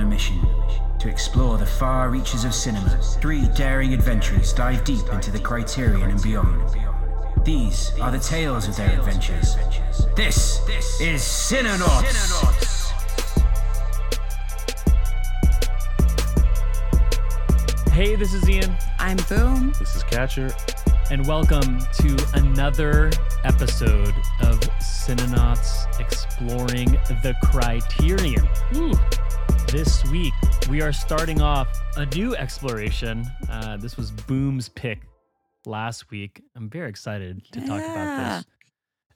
on a mission to explore the far reaches of cinema. Three daring adventurers dive deep into the criterion and beyond. These are the tales of their adventures. This is Cinenauts! Hey, this is Ian, I'm Boom. This is Catcher. and welcome to another episode of Cinenauts Exploring the Criterion. Ooh. This week, we are starting off a new exploration. Uh, this was Boom's pick last week. I'm very excited to talk about this.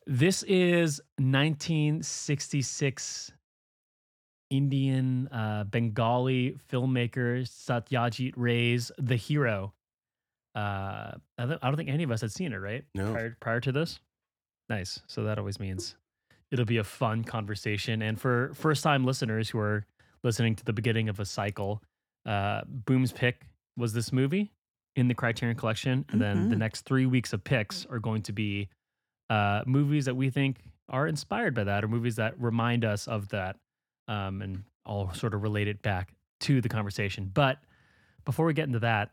This is 1966 Indian uh, Bengali filmmaker Satyajit Ray's The Hero. Uh, I, don't, I don't think any of us had seen it, right? No. Prior, prior to this? Nice. So that always means it'll be a fun conversation. And for first time listeners who are listening to the beginning of a cycle, uh, Boom's pick was this movie in the Criterion Collection. And then the Mhm. next three weeks of picks are going to be uh, movies that we think are inspired by that or movies that remind us of that. Um, and I'll sort of relate it back to the conversation. But before we get into that,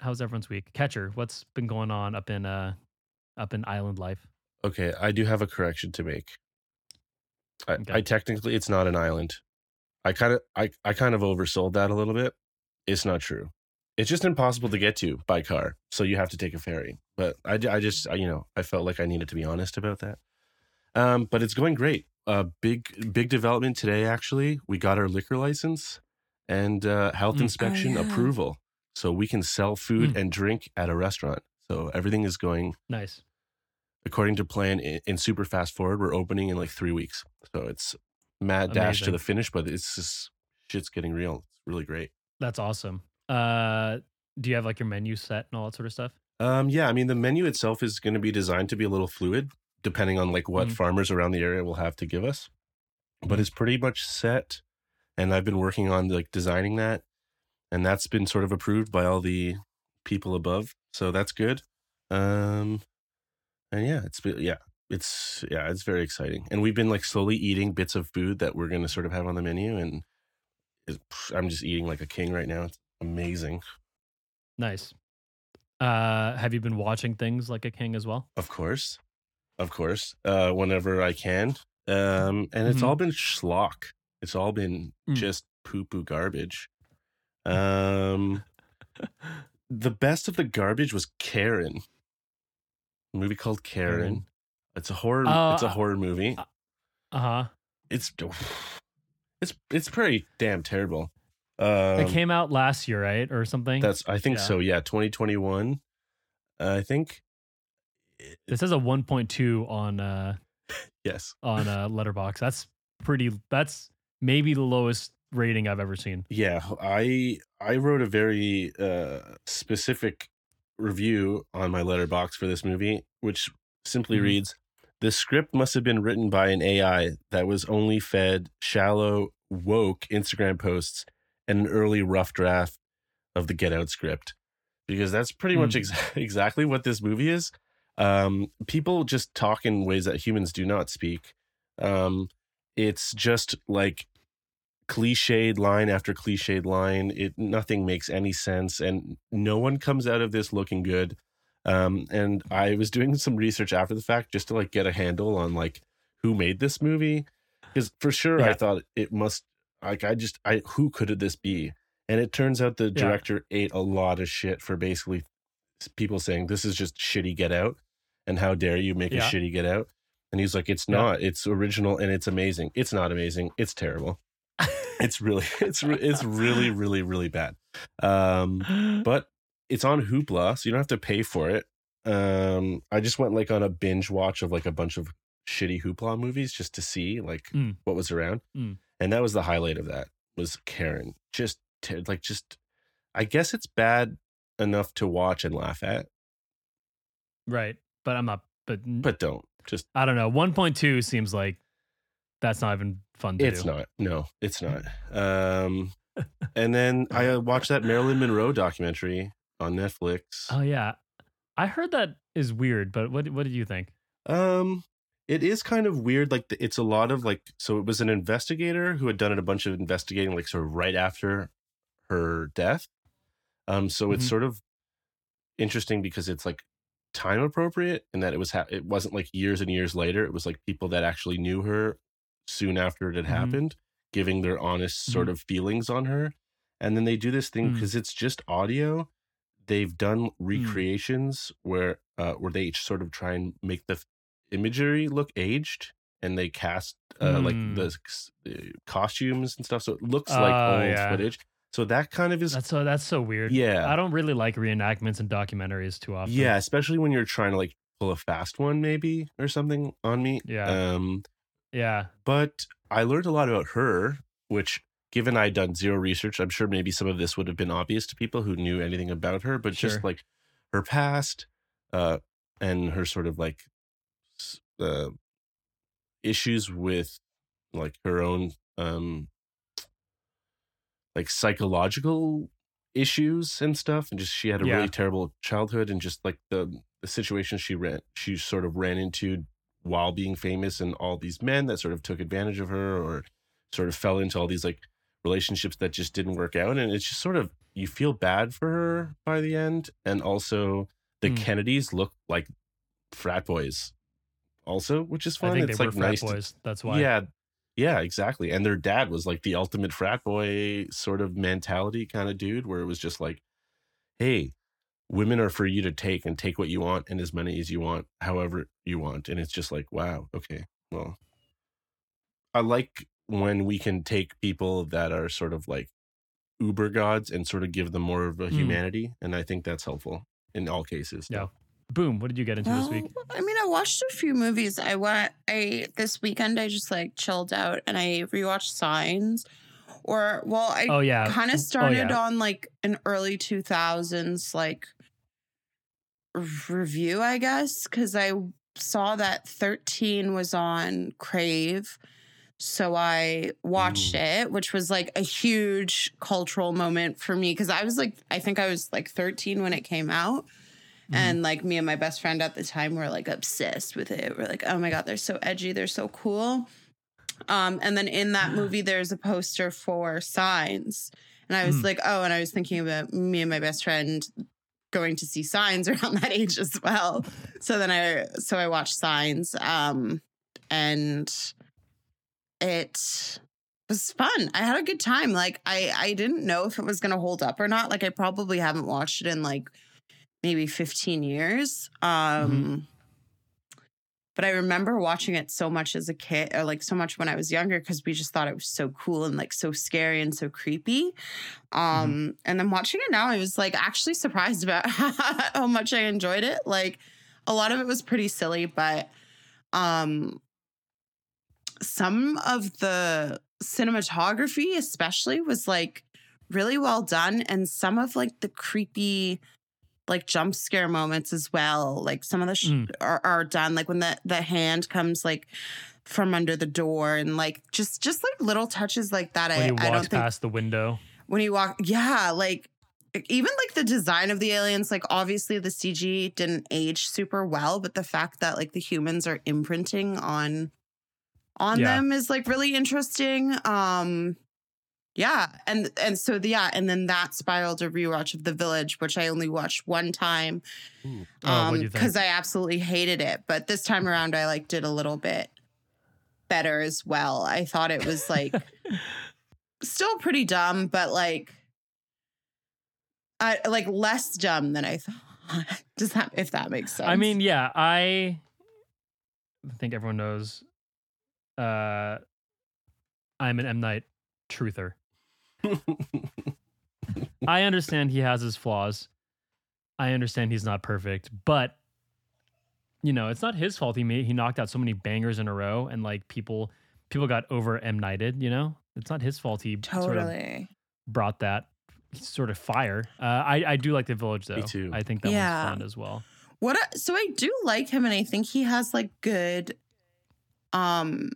how's everyone's week? Catcher, what's been going on up in uh up in island life? Okay, I do have a correction to make. I, Okay. I technically it's not an island. I kind of I, I kind of oversold that a little bit. It's not true. It's just impossible to get to by car, so you have to take a ferry. But I, I just I, you know I felt like I needed to be honest about that. Um, but it's going great. Uh, big big development today. Actually, we got our liquor license and uh, health Mm. Oh, inspection yeah. approval, so we can sell food Mm. and drink at a restaurant. So everything is going Nice. according to plan in, in super fast forward we're opening in like three weeks so it's mad dash to the finish but it's just shit's getting real it's really great That's awesome. Uh do you have like your menu set and all that sort of stuff? um yeah i mean the menu itself is going to be designed to be a little fluid depending on like what Mhm. farmers around the area will have to give us but it's pretty much set and i've been working on like designing that and that's been sort of approved by all the people above so that's good um and yeah it's been yeah it's yeah it's very exciting and we've been like slowly eating bits of food that we're going to sort of have on the menu and i'm just eating like a king right now it's amazing Nice. Uh have you been watching things like a king as well? of course of course uh whenever i can um and it's Mhm. all been schlock it's all been Mm. just poo poo garbage um the best of the garbage was karen a movie called Karen. It's a horror Uh, it's a horror movie Uh-huh. it's it's it's pretty damn terrible um, it came out last year, right? Or something? that's i think Yeah. so yeah 2021 uh, i think This is a 1.2 on uh yes on uh Letterboxd. That's pretty that's maybe the lowest rating I've ever seen. Yeah, I I wrote a very uh, specific review on my Letterboxd for this movie, which simply Mhm. reads: "The script must have been written by an AI that was only fed shallow, woke Instagram posts and an early rough draft of the Get Out script." Because that's pretty much Mm. ex- exactly what this movie is. Um, people just talk in ways that humans do not speak. Um, it's just like cliched line after cliched line. It nothing makes any sense, and no one comes out of this looking good. Um, and I was doing some research after the fact just to like get a handle on like who made this movie, because for sure I thought it must like I just I who could this be? And it turns out the Yeah. director ate a lot of shit for basically people saying this is just shitty Get Out, and how dare you make Yeah. a shitty Get Out? And he's like, it's Yeah. not. It's original and it's amazing. It's not amazing. It's terrible. It's really, it's it's really, really, really bad. Um, but it's on Hoopla, so you don't have to pay for it. Um, I just went like on a binge watch of like a bunch of shitty Hoopla movies just to see like Mm. what was around, Mm. and that was the highlight of that was Karen. Just ter- like just, I guess it's bad enough to watch and laugh at, right. But I'm not but, but don't just. I don't know. 1.2 seems like that's not even fun to It's do. not. No, it's not. Um, and then I uh, watched that Marilyn Monroe documentary on Netflix. Oh yeah. I heard that is weird, but what what did you think? Um, it is kind of weird. Like it's a lot of like, so it was an investigator who had done a bunch of investigating, like sort of right after her death. Um, so it's Mhm. sort of interesting because it's like time appropriate in that it was ha- it wasn't like years and years later. It was like people that actually knew her soon after it had Mhm. happened, giving their honest sort Mhm. of feelings on her. And then they do this thing Mm. because it's just audio. They've done recreations where uh, where they each sort of try and make the imagery look aged, and they cast uh, like Mm. the uh, costumes and stuff, so it looks like Oh, old yeah. footage. So that kind of is That's so that's so weird. yeah, I don't really like reenactments and documentaries too often. yeah, especially when you're trying to like pull a fast one maybe or something on me. Yeah. Um, Yeah. but I learned a lot about her, which given I'd done zero research, I'm sure maybe some of this would have been obvious to people who knew anything about her, but Sure. just like her past, uh, and her sort of like uh, issues with like her own um like psychological issues and stuff and just she had a Yeah. really terrible childhood and just like the the situation she ran she sort of ran into while being famous and all these men that sort of took advantage of her or sort of fell into all these like relationships that just didn't work out and it's just sort of you feel bad for her by the end and also the Hmm. kennedys look like frat boys also which is fun I think it's they like were frat nice to- boys. That's why. yeah, yeah, exactly. And their dad was like the ultimate frat boy sort of mentality kind of dude, where it was just like, hey, women are for you to take and take what you want and as many as you want, however you want. And it's just like, wow, okay, well, I like when we can take people that are sort of like uber gods and sort of give them more of a Mm. humanity. And I think that's helpful in all cases. Yeah. Boom. What did you get into this week? I mean, I watched a few movies. I went. I this weekend. I just like chilled out and I rewatched Signs. Or well, I Oh yeah. kind Oh, of started yeah. on like an early two thousands like review, I guess, because I saw that thirteen was on Crave. So I watched it, which was like a huge cultural moment for me because I was like, I think I was like 13 when it came out. Mhm. And like me and my best friend at the time were like obsessed with it. We're like, oh my God, they're so edgy. They're so cool. Um, and then in that movie, there's a poster for Signs. And I was Hmm. like, oh, and I was thinking about me and my best friend going to see Signs around that age as well. So then I, so I watched Signs. Um, and it was fun. I had a good time. Like I, I didn't know if it was going to hold up or not. Like I probably haven't watched it in like maybe 15 years. Um but I remember watching it so much as a kid or like so much when I was younger because we just thought it was so cool and like so scary and so creepy. Um and then watching it now I was like actually surprised about how much I enjoyed it. Like a lot of it was pretty silly, but um some of the cinematography especially was like really well done and some of like the creepy like jump scare moments as well like some of the sh- Mm. are, are done like when the the hand comes like from under the door and like just just like little touches like that when I, he I don't think past the window. when you walk yeah like even like the design of the aliens like obviously the cg didn't age super well but the fact that like the humans are imprinting on on Yeah. them is like really interesting um yeah and and so the, yeah and then that spiraled a rewatch of the village which i only watched one time Ooh. Oh, um what'd you think? because i absolutely hated it but this time around i liked it a little bit better as well i thought it was like still pretty dumb, but like, I like less dumb than I thought. Does that if that makes sense? I mean, yeah, I think everyone knows uh I'm an M Night truther. I understand he has his flaws. I understand he's not perfect, but you know, it's not his fault he made he knocked out so many bangers in a row and like people people got over M Nighted, you know? It's not his fault he sort of totally. brought that sort of fire. Uh, I I do like the village though. Me too. I think that Yeah. one's fun as well. What? I, so I do like him, and I think he has like good, um,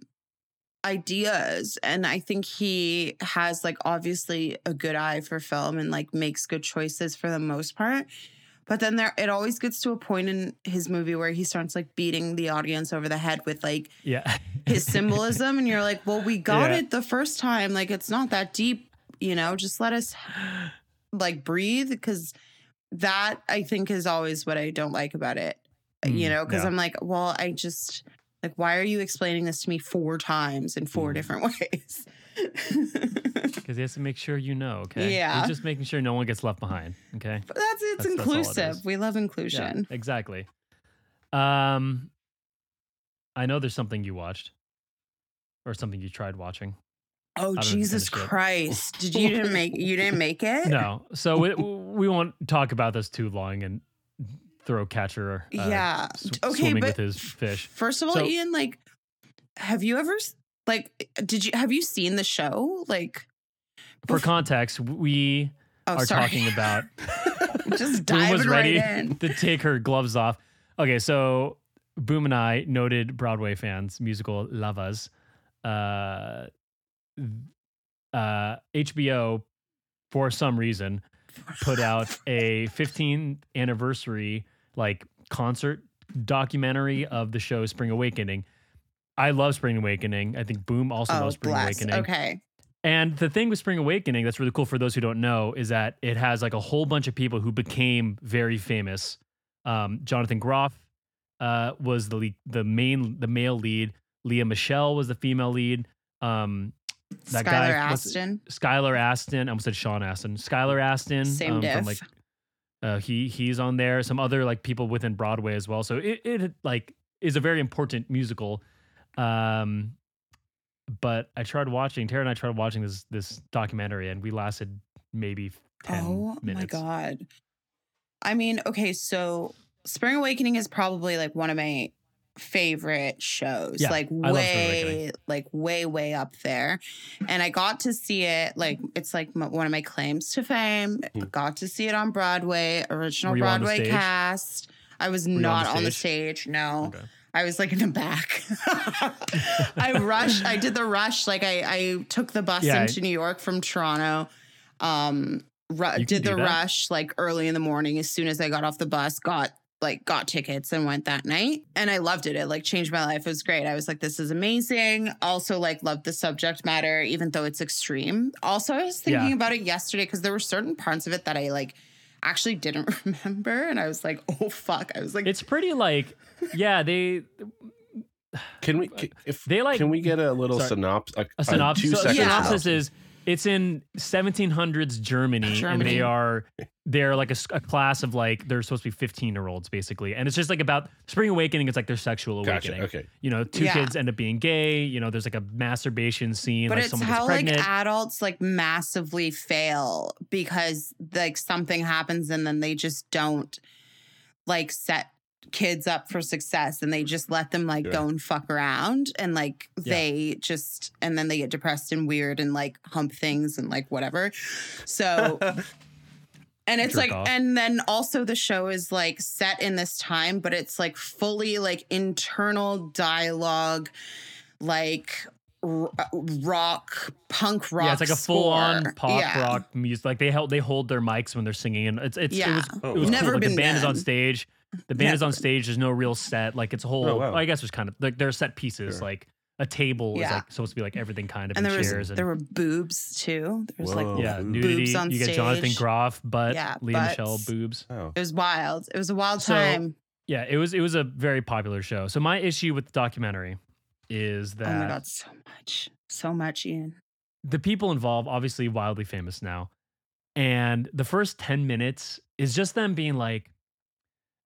ideas, and I think he has like obviously a good eye for film and like makes good choices for the most part. But then there, it always gets to a point in his movie where he starts like beating the audience over the head with like Yeah. his symbolism, and you're like, well, we got Yeah. it the first time. Like, it's not that deep, you know. Just let us like breathe, because that I think is always what I don't like about it. you Mm, know, because yeah. I'm like, well, I just like, why are you explaining this to me four times in four Mhm. different ways? Because he has to make sure you know, okay? Yeah. He's just making sure no one gets left behind. Okay. But that's it's That's- that's it inclusive. we love Yeah, inclusion. exactly. Um I know there's something you watched. Or something you tried watching. Oh Jesus. Christ! Did you didn't make you didn't make it? No. So we, we won't talk about this too long and throw catcher uh, yeah. sw- okay, swimming but with his fish. First of all, So- Ian, like, have you ever like did you have you seen the show? Like, For context, we oh, are sorry. talking about just Boom was diving ready right in. to take her gloves off. Okay, so Boom and I, noted Broadway fans, musical lovers, uh, uh, HBO, for some reason, put out a 15th anniversary like concert documentary of the show Spring Awakening. I love Spring Awakening. I think Boom also Oh, loves Spring bless. Awakening. Okay. And the thing with Spring Awakening that's really cool for those who don't know is that it has like a whole bunch of people who became very famous. Um, Jonathan Groff uh, was the lead, the main the male lead. Lea Michele was the female lead. Um, That Skylar guy- what's- Astin. Skylar Astin, I almost said Sean Astin. Skylar Astin, Same um, diff. from like uh, he he's on there. Some other like people within Broadway as well. So it it like is a very important musical. Um, but I tried watching. Tara and I tried watching this this documentary, and we lasted maybe ten oh minutes. Oh my god. I mean, okay, so Spring Awakening is probably like one of my favorite shows. Yeah, like I way like way way up there. And I got to see it like it's like m- one of my claims to fame. Hmm. Got to see it on Broadway, original Were on Broadway cast. I was on not the on the stage? No. Okay. I was like in the back. I rushed. I did the rush. Like I, I took the bus Yeah, I- into New York from Toronto. Um, ru- did the rush like early in the morning. As soon as I got off the bus, got like got tickets and went that night. And I loved it. It like changed my life. It was great. I was like, this is amazing. Also, like loved the subject matter, even though it's extreme. Also, I was thinking Yeah. about it yesterday because there were certain parts of it that I like actually didn't remember, and I was like, oh fuck. I was like, It's pretty like yeah they Can we ca- if they like can we get a little Sorry. synopsis? A, a synopsis. two so a second Yeah. synopsis is it's in 1700s Germany, and they are they're like a class of like they're supposed to be 15 year olds basically, and it's just like about spring awakening. It's like their sexual Gotcha. awakening. Okay. You know, two Yeah. kids end up being gay. You know, there's like a masturbation scene. but like it's someone how gets pregnant. like adults like massively fail because like something happens and then they just don't like set kids up for success and they just let them like Sure. go and fuck around and like Yeah. they just and then they get depressed and weird and like hump things and like whatever so and it's Jerk like off. and then also the show is like set in this time but it's like fully like internal dialogue like uh, rock punk rock yeah, it's like a full on pop Yeah. rock music. Like they hold they hold their mics when they're singing, and it's it's it Yeah. was Oh, it was wow. cool. Never Like the been band is on stage. The band is on stage. There's no real set. Like it's a whole. Oh, wow. I guess there's kind of like there are set pieces. Sure. Like a table is like supposed to be like everything kind of and in there chairs was and there were boobs too there was Whoa. like yeah, boobs. nudity. on you get Jonathan. Groff, but Yeah, Leah butts. Michelle boobs. Oh. it was wild it was a wild So- time Yeah, it was it was a very popular show. So my issue with the documentary is that oh my god so much so much ian the people involved obviously wildly famous now and the first 10 minutes is just them being like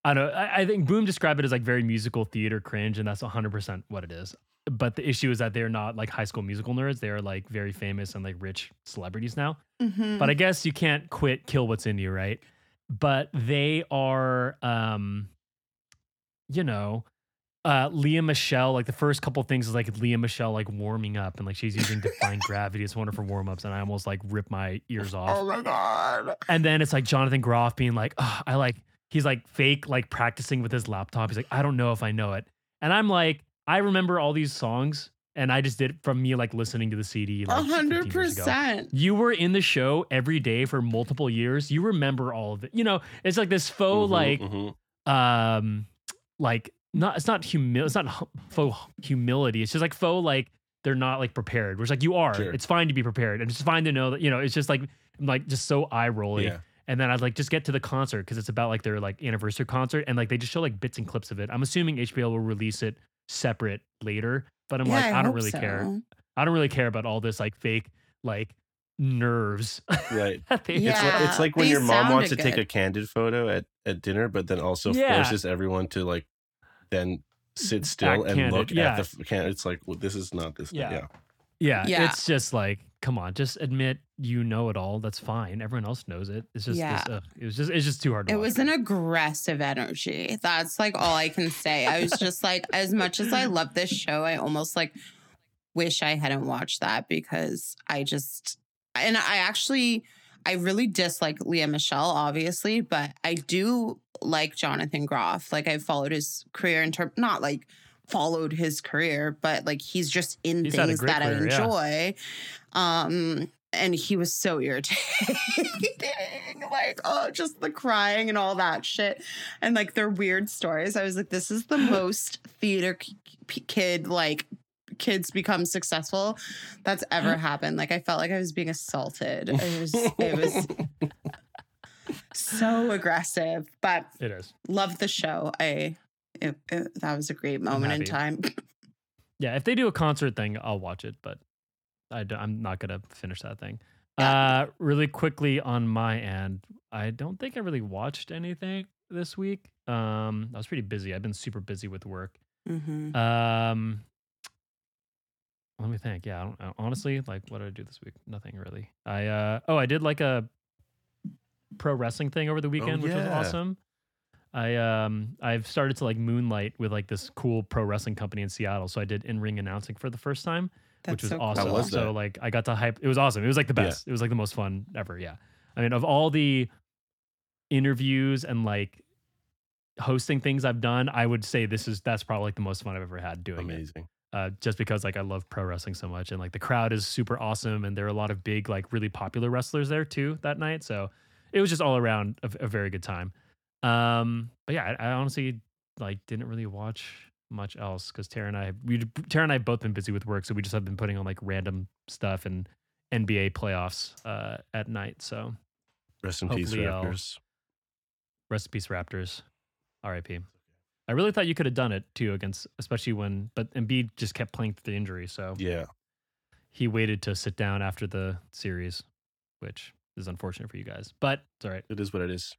i don't know i, I think boom described it as like very musical theater cringe and that's 100% what it is. But the issue is that they're not like high school musical nerds. They're like very famous and like rich celebrities now. Mhm. but i guess you can't quit kill what's in you right? But they are um you know uh Lea Michele, like the first couple things is like Lea Michele like warming up and like she's using defying gravity. As one of her warm ups, and I almost like rip my ears off. oh my god. And then it's like Jonathan Groff being like, oh, I like he's like fake like practicing with his laptop. He's like, I don't know if I know it. And I'm like, I remember all these songs and I just did it from me like listening to the CD. A Like 15 hundred years ago. percent. You were in the show every day for multiple years. You remember all of it. You know, it's like this faux Mhm, like mhm. um like not it's not humil it's not hu- faux humility it's just like faux like they're not like prepared which like you are Sure. it's fine to be prepared and it's fine to know that you know it's just like I'm like just so eye rolling yeah. And then I'd like just get to the concert because it's about like their like anniversary concert and like they just show like bits and clips of it I'm assuming HBO will release it separate later but I'm yeah, like I, don't hope really care. I don't really care about all this like fake like nerves Right. that they- It's, Yeah. like, it's like when they your mom wants to sounded take a candid photo at, at dinner, but then also Yeah. forces everyone to like then sit still Act and candid, look yeah. at the can. It's like well, this is not this. Yeah. Yeah. Yeah, Yeah. it's just like, come on, just admit you know it all. That's fine. Everyone else knows it. It's just, Yeah. this, ugh, it was just, it's just too hard to It was an aggressive energy. That's like all I can say. I was just like, as much as I love this show, I almost like wish I hadn't watched that because I just, and I actually, I really dislike Lea Michele, obviously, but I do like Jonathan Groff. Like I followed his career in term, not like followed his career, but like he's just in He's things that career, I yeah. Um, and he was so irritating. like, oh, just the crying and all that shit. And like their weird stories. I was like, this is the most theater kid, like, kids become successful that's ever happened. Like, I felt like I was being assaulted. It was, it was so aggressive, but it is. love the show. I, it, it- that was a great moment in time. Yeah, if they do a concert thing, I'll watch it, but I am not going to finish that thing. Yeah. Uh, really quickly on my end, I don't think I really watched anything this week. Um, I was pretty busy. I've been super busy with work. Mhm. Um, let me think. Yeah, I don't, I- honestly, like, what did I do this week? Nothing really. I uh, oh, I did like a pro wrestling thing over the weekend, which was awesome. I um, I've started to like moonlight with like this cool pro wrestling company in Seattle, so I did in ring announcing for the first time, which was so awesome. cool. was So like, I got to hype. It was awesome. It was like the Yeah. best. It was like the most fun ever. Yeah. I mean, of all the interviews and like hosting things I've done, I would say this is that's probably like the most fun I've ever had doing it uh, just because like I love pro wrestling so much and like the crowd is super awesome and there are a lot of big like really popular wrestlers there too that night so it was just all around a, a very good time um but yeah I, I honestly like didn't really watch much else because Tara and I we Tara and I have both been busy with work so we just have been putting on like random stuff and NBA playoffs uh at night so Rest in peace, Hopefully I'll- Raptors. rest in peace Raptors RIP I really thought you could have done it too against especially when but Embiid just kept playing through the injury so Yeah. he waited to sit down after the series, which is unfortunate for you guys. But it's all right. It is what it is.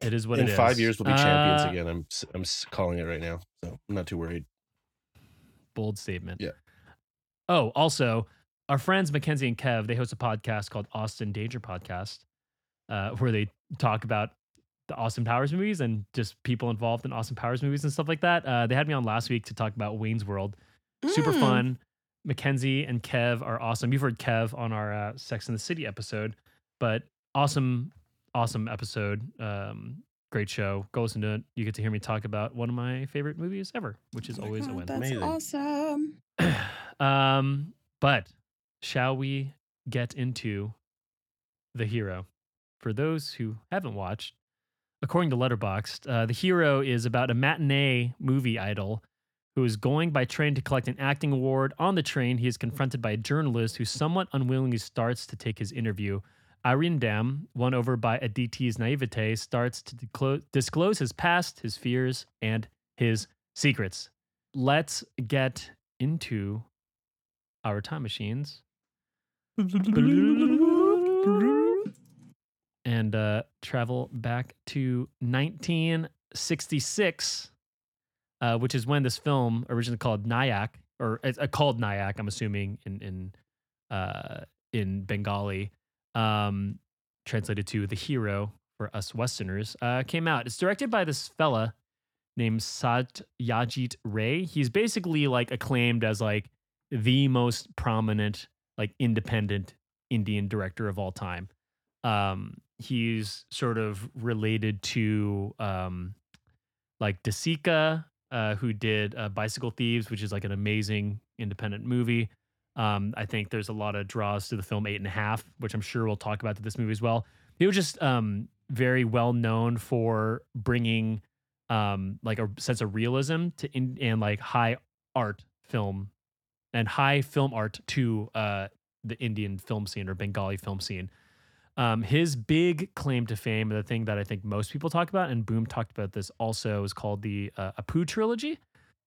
It is what it is. In it is. five years, we'll be champions Uh, again. I'm s- I'm calling it right now, so I'm not too worried. Bold statement. Yeah. Oh, also, our friends Mackenzie and Kev, they host a podcast called Austin Danger Podcast, uh, where they talk about the Austin Powers movies and just people involved in Austin Powers movies and stuff like that. Uh, they had me on last week to talk about Wayne's World. Super Mm. fun. Mackenzie and Kev are awesome. You've heard Kev on our uh, Sex in the City episode, but awesome, awesome episode. Um, great show. Go listen to it. You get to hear me talk about one of my favorite movies ever, which is always a Oh, win. That's Amazing. awesome. um, but shall we get into the hero? For those who haven't watched, according to Letterboxd, uh, the hero is about a matinee movie idol who is going by train to collect an acting award. On the train, he is confronted by a journalist who somewhat unwillingly starts to take his interview. Arindam, won over by Aditi's naivete, starts to disclo- disclose his past, his fears, and his secrets. Let's get into our time machines and uh, travel back to 1966, uh, which is when this film originally called Nayak, or uh, called Nayak, I'm assuming in in uh, in Bengali, um, translated to the hero for us Westerners, uh, came out. It's directed by this fella named Satyajit Ray. He's basically like acclaimed as like the most prominent like independent Indian director of all time. Um, he's sort of related to um, like De Sica uh, who did uh, Bicycle Thieves, which is like an amazing independent movie. Um, I think there's a lot of draws to the film Eight and a Half, which I'm sure we'll talk about to this movie as well. He was just um, very well known for bringing um, like a sense of realism to in, and like high art film and high film art to uh, the Indian film scene or Bengali film scene. Um, his big claim to fame, the thing that I think most people talk about, and Boom talked about this also, is called the uh, Apu trilogy.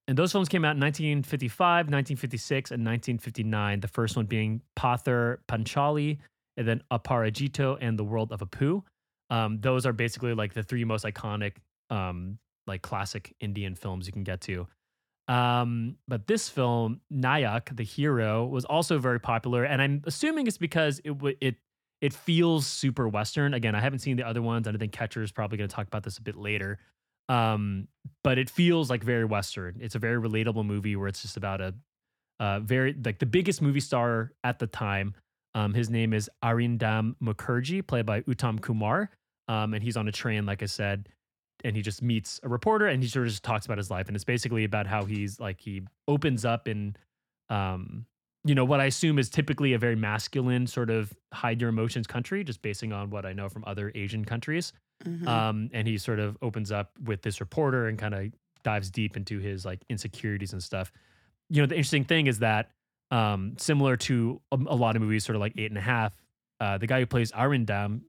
And those films came out in 1955, 1956, and 1959. The first one being Pather Panchali, and then Aparajito and the World of Apu. Um, those are basically like the three most iconic, um, like classic Indian films you can get to. Um, but this film, Nayak, the hero, was also very popular, and I'm assuming it's because it it it feels super Western. Again, I haven't seen the other ones, and I think Catcher is probably going to talk about this a bit later. Um, but it feels like very Western. It's a very relatable movie where it's just about a, uh, very like the biggest movie star at the time. Um, his name is Arindam Mukherjee, played by Uttam Kumar. Um, and he's on a train, like I said, and he just meets a reporter and he sort of just talks about his life. And it's basically about how he's like he opens up in um, you know, what I assume is typically a very masculine sort of hide your emotions country, just basing on what I know from other Asian countries. Mhm. Um, and he sort of opens up with this reporter and kind of dives deep into his like insecurities and stuff. You know, the interesting thing is that um, similar to a, a lot of movies, sort of like Eight and a Half, uh, the guy who plays Arindam,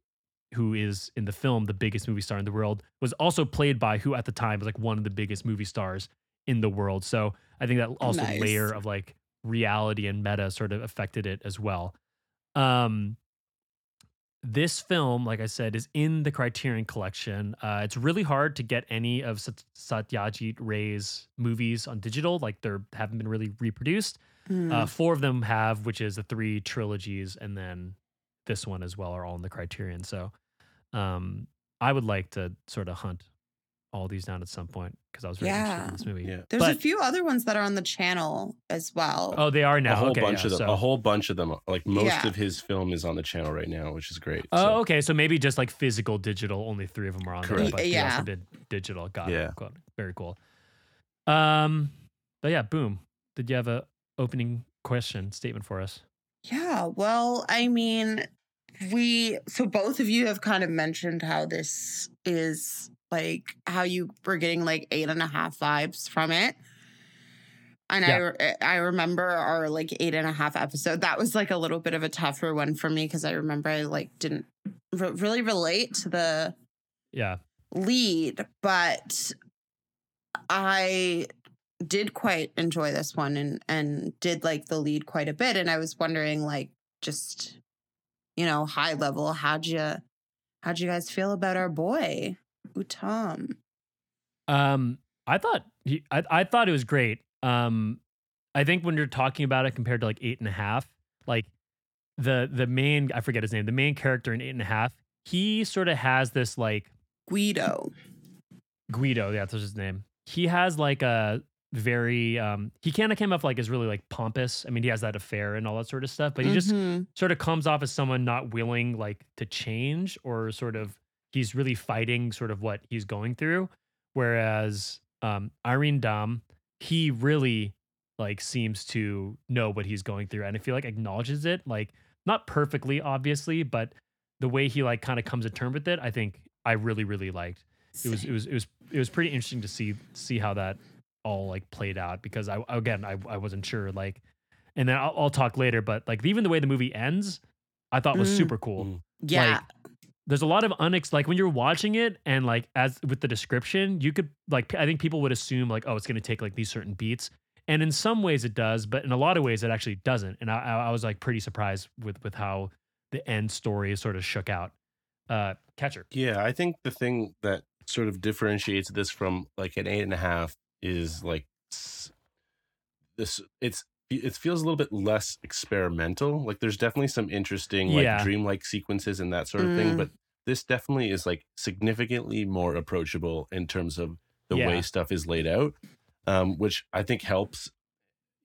who is in the film the biggest movie star in the world, was also played by who at the time was like one of the biggest movie stars in the world. So I think that also Nice. layer of like reality and meta sort of affected it as well. Um, this film, like I said, is in the Criterion Collection. Uh, it's really hard to get any of Sat- Satyajit Ray's movies on digital. Like they haven't been really reproduced. Mm. Uh, four of them have, which is the three trilogies, and then this one as well are all in the Criterion. So um, I would like to sort of hunt all these down at some point because I was very interested in this movie. Yeah. There's a few other ones that are on the channel as well. Oh, they are now. a whole okay, bunch yeah, of them. so- A whole bunch of them. Like most Yeah. of his film is on the channel right now, which is great. Oh, So, okay. So maybe just like physical, digital. Only three of them are on there, Correct. but the rest Yeah. have been digital. Got Yeah. it. Got it. Very cool. Um, but yeah, boom. Did you have a opening question statement for us? Yeah, well, I mean, we so both of you have kind of mentioned how this is like how you were getting like eight and a half vibes from it. And I eh, I remember our like eight and a half episode. That was like a little bit of a tougher one for me because I remember I like didn't re- really relate to the Yeah. lead, but I did quite enjoy this one and and did like the lead quite a bit. And I was wondering, like, just you know, high level, how'd you how'd you guys feel about our boy Uttam? Um, I thought he, I, I thought it was great. Um, I think when you're talking about it compared to like eight and a half, like the the main I forget his name, the main character in eight and a half, he sort of has this like Guido. Guido, yeah, that's his name. He has like a very um he kind of came off like as really like pompous. I mean, he has that affair and all that sort of stuff, but he just Mhm. sort of comes off as someone not willing like to change or sort of he's really fighting sort of what he's going through. Whereas um Arindam, he really like seems to know what he's going through and I feel like acknowledges it, like not perfectly, obviously, but the way he like kind of comes to terms with it, I think I really, really liked it was it was it was it was pretty interesting to see see how that all like played out because I again I I wasn't sure like and then I'll, I'll talk later but like even the way the movie ends I thought was Mm. super cool. Mm. yeah. There's a lot of unex like when you're watching it and like as with the description you could like I think people would assume like oh it's going to take like these certain beats and in some ways it does but in a lot of ways it actually doesn't and I I I was like pretty surprised with with how the end story sort of shook out. Uh catcher. Yeah, I think the thing that sort of differentiates this from like an eight and a half is like this. It's it feels a little bit less experimental. Like there's definitely some interesting like Yeah. dreamlike sequences and that sort of Mm. thing, but this definitely is like significantly more approachable in terms of the Yeah. way stuff is laid out, um, which I think helps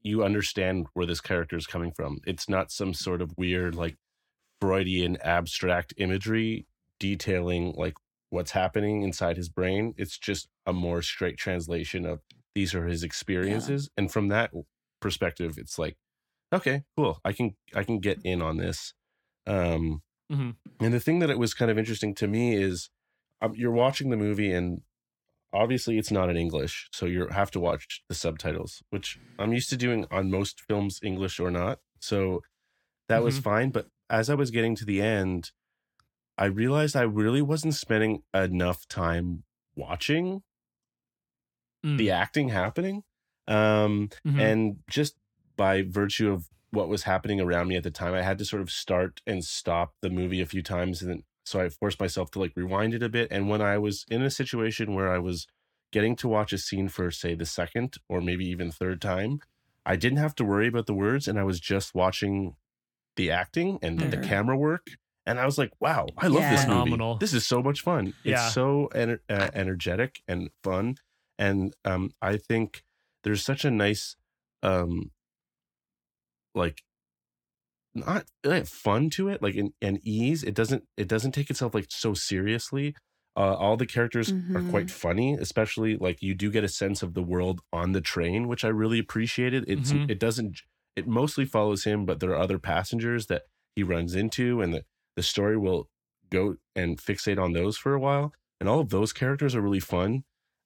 you understand where this character is coming from. It's not some sort of weird like Freudian abstract imagery detailing like what's happening inside his brain. It's just a more straight translation of these are his experiences and from that perspective it's like okay cool i can i can get in on this um hmm and the thing that it was kind of interesting to me is um, you're watching the movie and obviously it's not in english so you have to watch the subtitles which i'm used to doing on most films english or not so that was Mhm. fine but as i was getting to the end i realized i really wasn't spending enough time watching Mm. the acting happening um Mhm. and just by virtue of what was happening around me at the time i had to sort of start and stop the movie a few times and then so i forced myself to like rewind it a bit and when i was in a situation where i was getting to watch a scene for say the second or maybe even third time i didn't have to worry about the words and i was just watching the acting and the Mhm. camera work and i was like wow i love this movie Phenomenal. this is so much fun Yeah. it's so ener- uh, energetic and fun and um i think there's such a nice um like not uh, fun to it like an, an ease it doesn't it doesn't take itself like so seriously uh, all the characters are quite funny especially like you do get a sense of the world on the train which i really appreciated it's Mhm. it doesn't it mostly follows him but there are other passengers that he runs into and the, the story will go and fixate on those for a while and all of those characters are really fun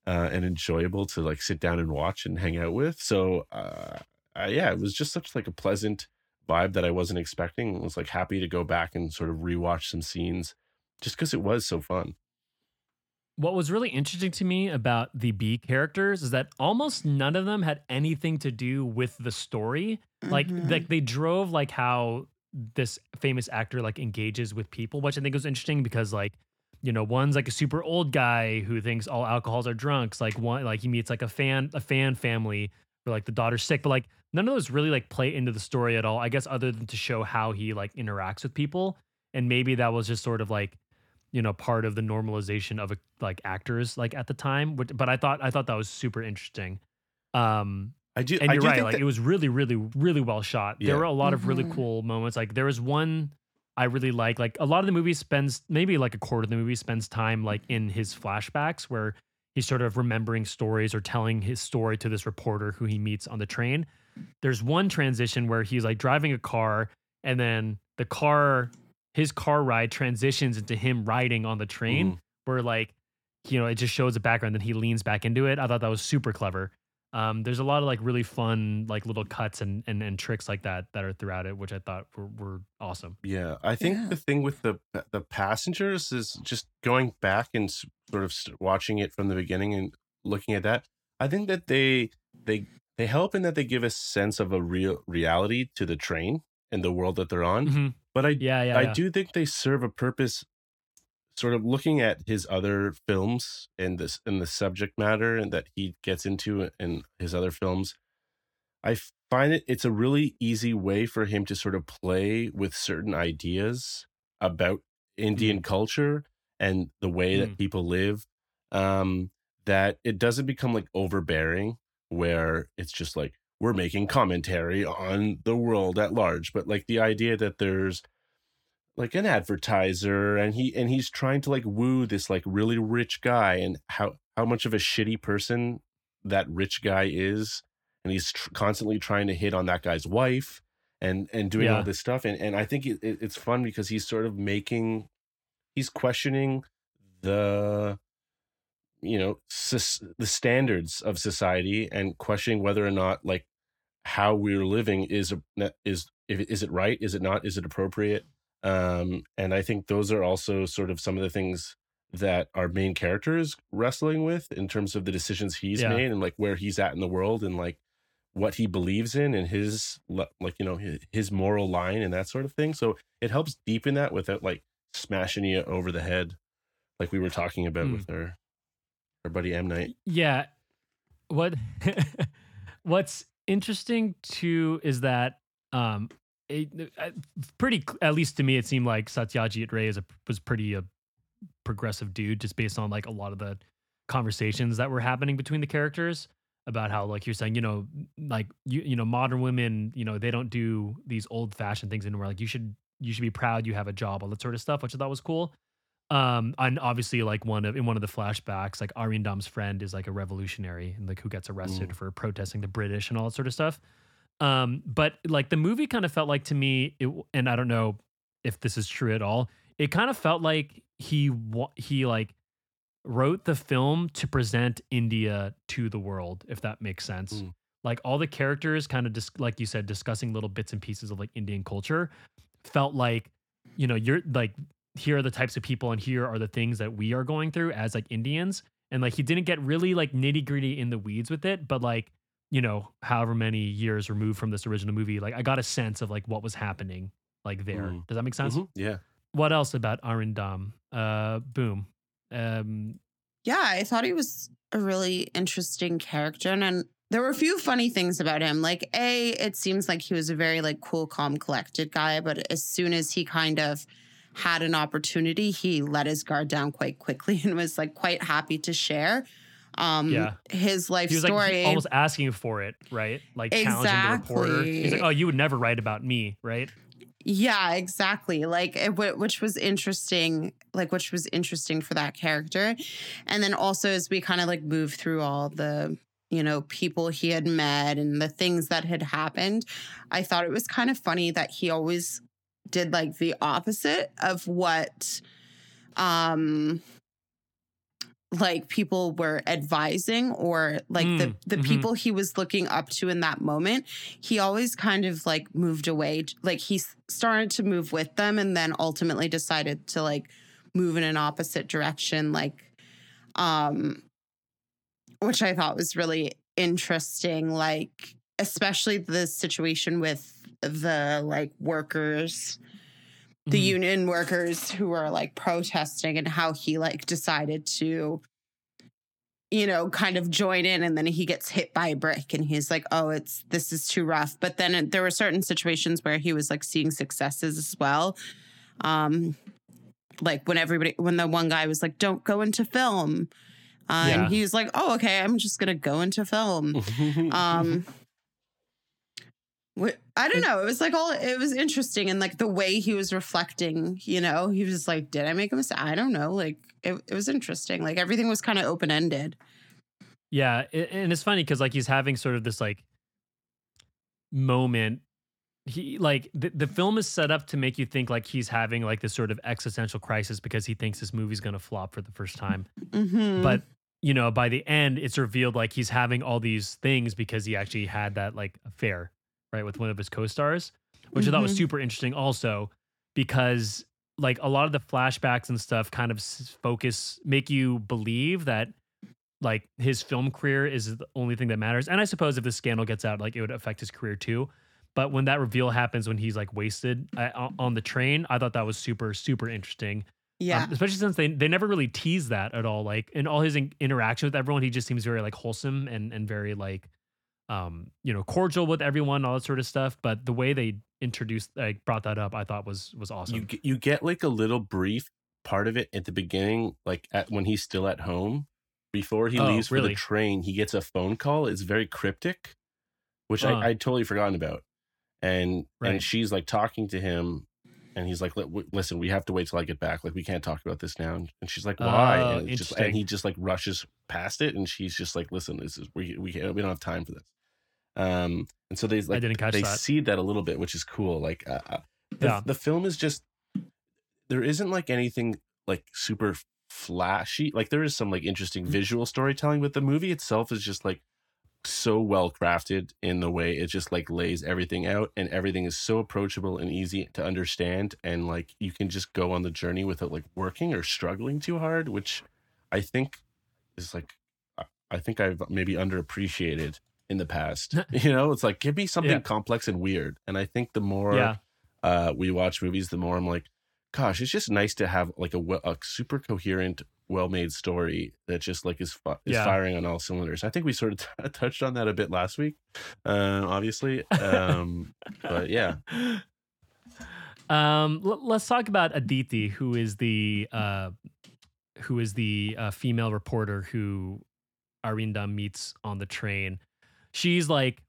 uh, and enjoyable to like sit down and watch and hang out with so uh, uh, yeah it was just such like a pleasant vibe that i wasn't expecting I was like happy to go back and sort of rewatch some scenes just because it was so fun What was really interesting to me about the B characters is that almost none of them had anything to do with the story. Like, Mhm. like they drove like how this famous actor like engages with people, which I think was interesting because like, you know, one's like a super old guy who thinks all alcohols are drunks. Like one, like he meets like a fan, a fan family where like the daughter's sick, but like none of those really like play into the story at all. I guess other than to show how he like interacts with people, and maybe that was just sort of like you know part of the normalization of like actors like at the time which, but i thought i thought that was super interesting um i do and you're do right like that- it was really really really well shot Yeah. there were a lot of really Mhm. cool moments like there was one i really like like a lot of the movie spends maybe like a quarter of the movie spends time like in his flashbacks where he's sort of remembering stories or telling his story to this reporter who he meets on the train. There's one transition where he's like driving a car and then the car his car ride transitions into him riding on the train Mhm. where like you know it just shows the background then he leans back into it. I thought that was super clever um there's a lot of like really fun like little cuts and and, and tricks like that that are throughout it which i thought were, were awesome Yeah, I think Yeah. the thing with the the passengers is just going back and sort of watching it from the beginning and looking at that. I think that they they they help in that they give a sense of a real reality to the train and the world that they're on. Mhm. But I yeah yeah, I yeah. do think they serve a purpose. Sort of looking at his other films and this and the subject matter and that he gets into in his other films, I find it it's a really easy way for him to sort of play with certain ideas about Indian culture and the way that Mm. people live. Um, that it doesn't become like overbearing, where it's just like we're making commentary on the world at large, but like the idea that there's like an advertiser and he and he's trying to like woo this like really rich guy and how how much of a shitty person that rich guy is and he's tr- constantly trying to hit on that guy's wife and and doing Yeah. all this stuff and and I think it, it, it's fun because he's sort of making he's questioning the you know sus- the standards of society and questioning whether or not like how we're living is a- is is it right is it not is it appropriate um and i think those are also sort of some of the things that our main character is wrestling with in terms of the decisions he's Yeah. made and like where he's at in the world and like what he believes in and his like you know his, his moral line and that sort of thing so it helps deepen that without like smashing you over the head like we were talking about Mm. with our our buddy m night Yeah. What what's interesting too is that um it, uh, pretty at least to me it seemed like Satyajit Ray is a was pretty a progressive dude just based on like a lot of the conversations that were happening between the characters about how like you're saying you know like you you know modern women you know they don't do these old fashioned things anymore like you should you should be proud you have a job all that sort of stuff which I thought was cool Um, and obviously, like one of in one of the flashbacks, like Arindam's friend is like a revolutionary and like who gets arrested Mm. for protesting the British and all that sort of stuff. Um, but like the movie kind of felt like to me, it, and I don't know if this is true at all. It kind of felt like he he like wrote the film to present India to the world, if that makes sense. Mm. Like all the characters, kind of just like you said, discussing little bits and pieces of like Indian culture, felt like you know you're like here are the types of people and here are the things that we are going through as like Indians. And like he didn't get really like nitty gritty in the weeds with it, but like you know, however many years removed from this original movie, like I got a sense of like what was happening like there. Mm. Does that make sense? Mhm, Yeah. What else about Arindam? Uh, boom. Um, Yeah, I thought he was a really interesting character and, and there were a few funny things about him. Like A, it seems like he was a very like cool, calm, collected guy, but as soon as he kind of had an opportunity, he let his guard down quite quickly and was like quite happy to share um Yeah. his life he was story. like almost asking for it, right? Like challenging the reporter. He's like, "Oh, you would never write about me, right?" Yeah, exactly. Like it, which was interesting, like which was interesting for that character. And then also as we kind of like move through all the, you know, people he had met and the things that had happened, I thought it was kind of funny that he always did like the opposite of what um like people were advising or like the Mm, the mhm. people he was looking up to in that moment he always kind of like moved away like he started to move with them and then ultimately decided to like move in an opposite direction like um which i thought was really interesting like especially the situation with the like workers the Mhm. union workers who were like protesting and how he like decided to you know kind of join in and then he gets hit by a brick and he's like oh it's this is too rough but then it, there were certain situations where he was like seeing successes as well um like when everybody when the one guy was like don't go into film uh, Yeah. and he's like oh okay i'm just gonna go into film um i don't know it was like all it was interesting and like the way he was reflecting you know he was like did i make a mistake i don't know like it, it was interesting like everything was kind of open-ended Yeah, and it's funny because like he's having sort of this like moment. He like the, the film is set up to make you think like he's having like this sort of existential crisis because he thinks this movie's gonna flop for the first time. Mhm. But you know, by the end, it's revealed like he's having all these things because he actually had that like affair, right, with one of his co-stars, which I thought was Mhm. super interesting also because like a lot of the flashbacks and stuff kind of focus make you believe that like his film career is the only thing that matters. And I suppose if the scandal gets out, like it would affect his career too. But when that reveal happens when he's like wasted on- on the train, I thought that was super super interesting. yeah Um, especially since they they never really tease that at all. Like in all his in- interaction with everyone, he just seems very like wholesome and and very like um you know cordial with everyone, all that sort of stuff. But the way they introduced like brought that up, I thought was was awesome. you get, you get like a little brief part of it at the beginning, like at, when he's still at home. Before he Oh, leaves for the train, he gets a phone call. It's very cryptic, which Huh. I I totally forgotten about. And Right. and she's like talking to him, and he's like, "Listen, we have to wait till I get back. Like we can't talk about this now." And she's like, "Why?" Oh, and, just, and he just like rushes past it, and she's just like, "Listen, this is we we we don't have time for this." Um, and so they like didn't catch they that. seed that a little bit, which is cool. Like, uh, uh, the, Yeah. the film is just there isn't like anything like super flashy. Like there is some like interesting Mm-hmm. visual storytelling, but the movie itself is just like so well crafted in the way it just like lays everything out and everything is so approachable and easy to understand and like you can just go on the journey without like working or struggling too hard which i think is like I- i think i've maybe underappreciated in the past you know it's like give me something Yeah. complex and weird and i think the more yeah, uh, we watch movies, the more I'm like, gosh, it's just nice to have like a, a super coherent, well-made story that just like is fi- is Yeah. firing on all cylinders. I think we sort of touched on that a bit last week, uh, obviously. Um, but yeah, Um, l- let's talk about Aditi, who is the uh, who is the uh, female reporter who Arindam meets on the train. She's like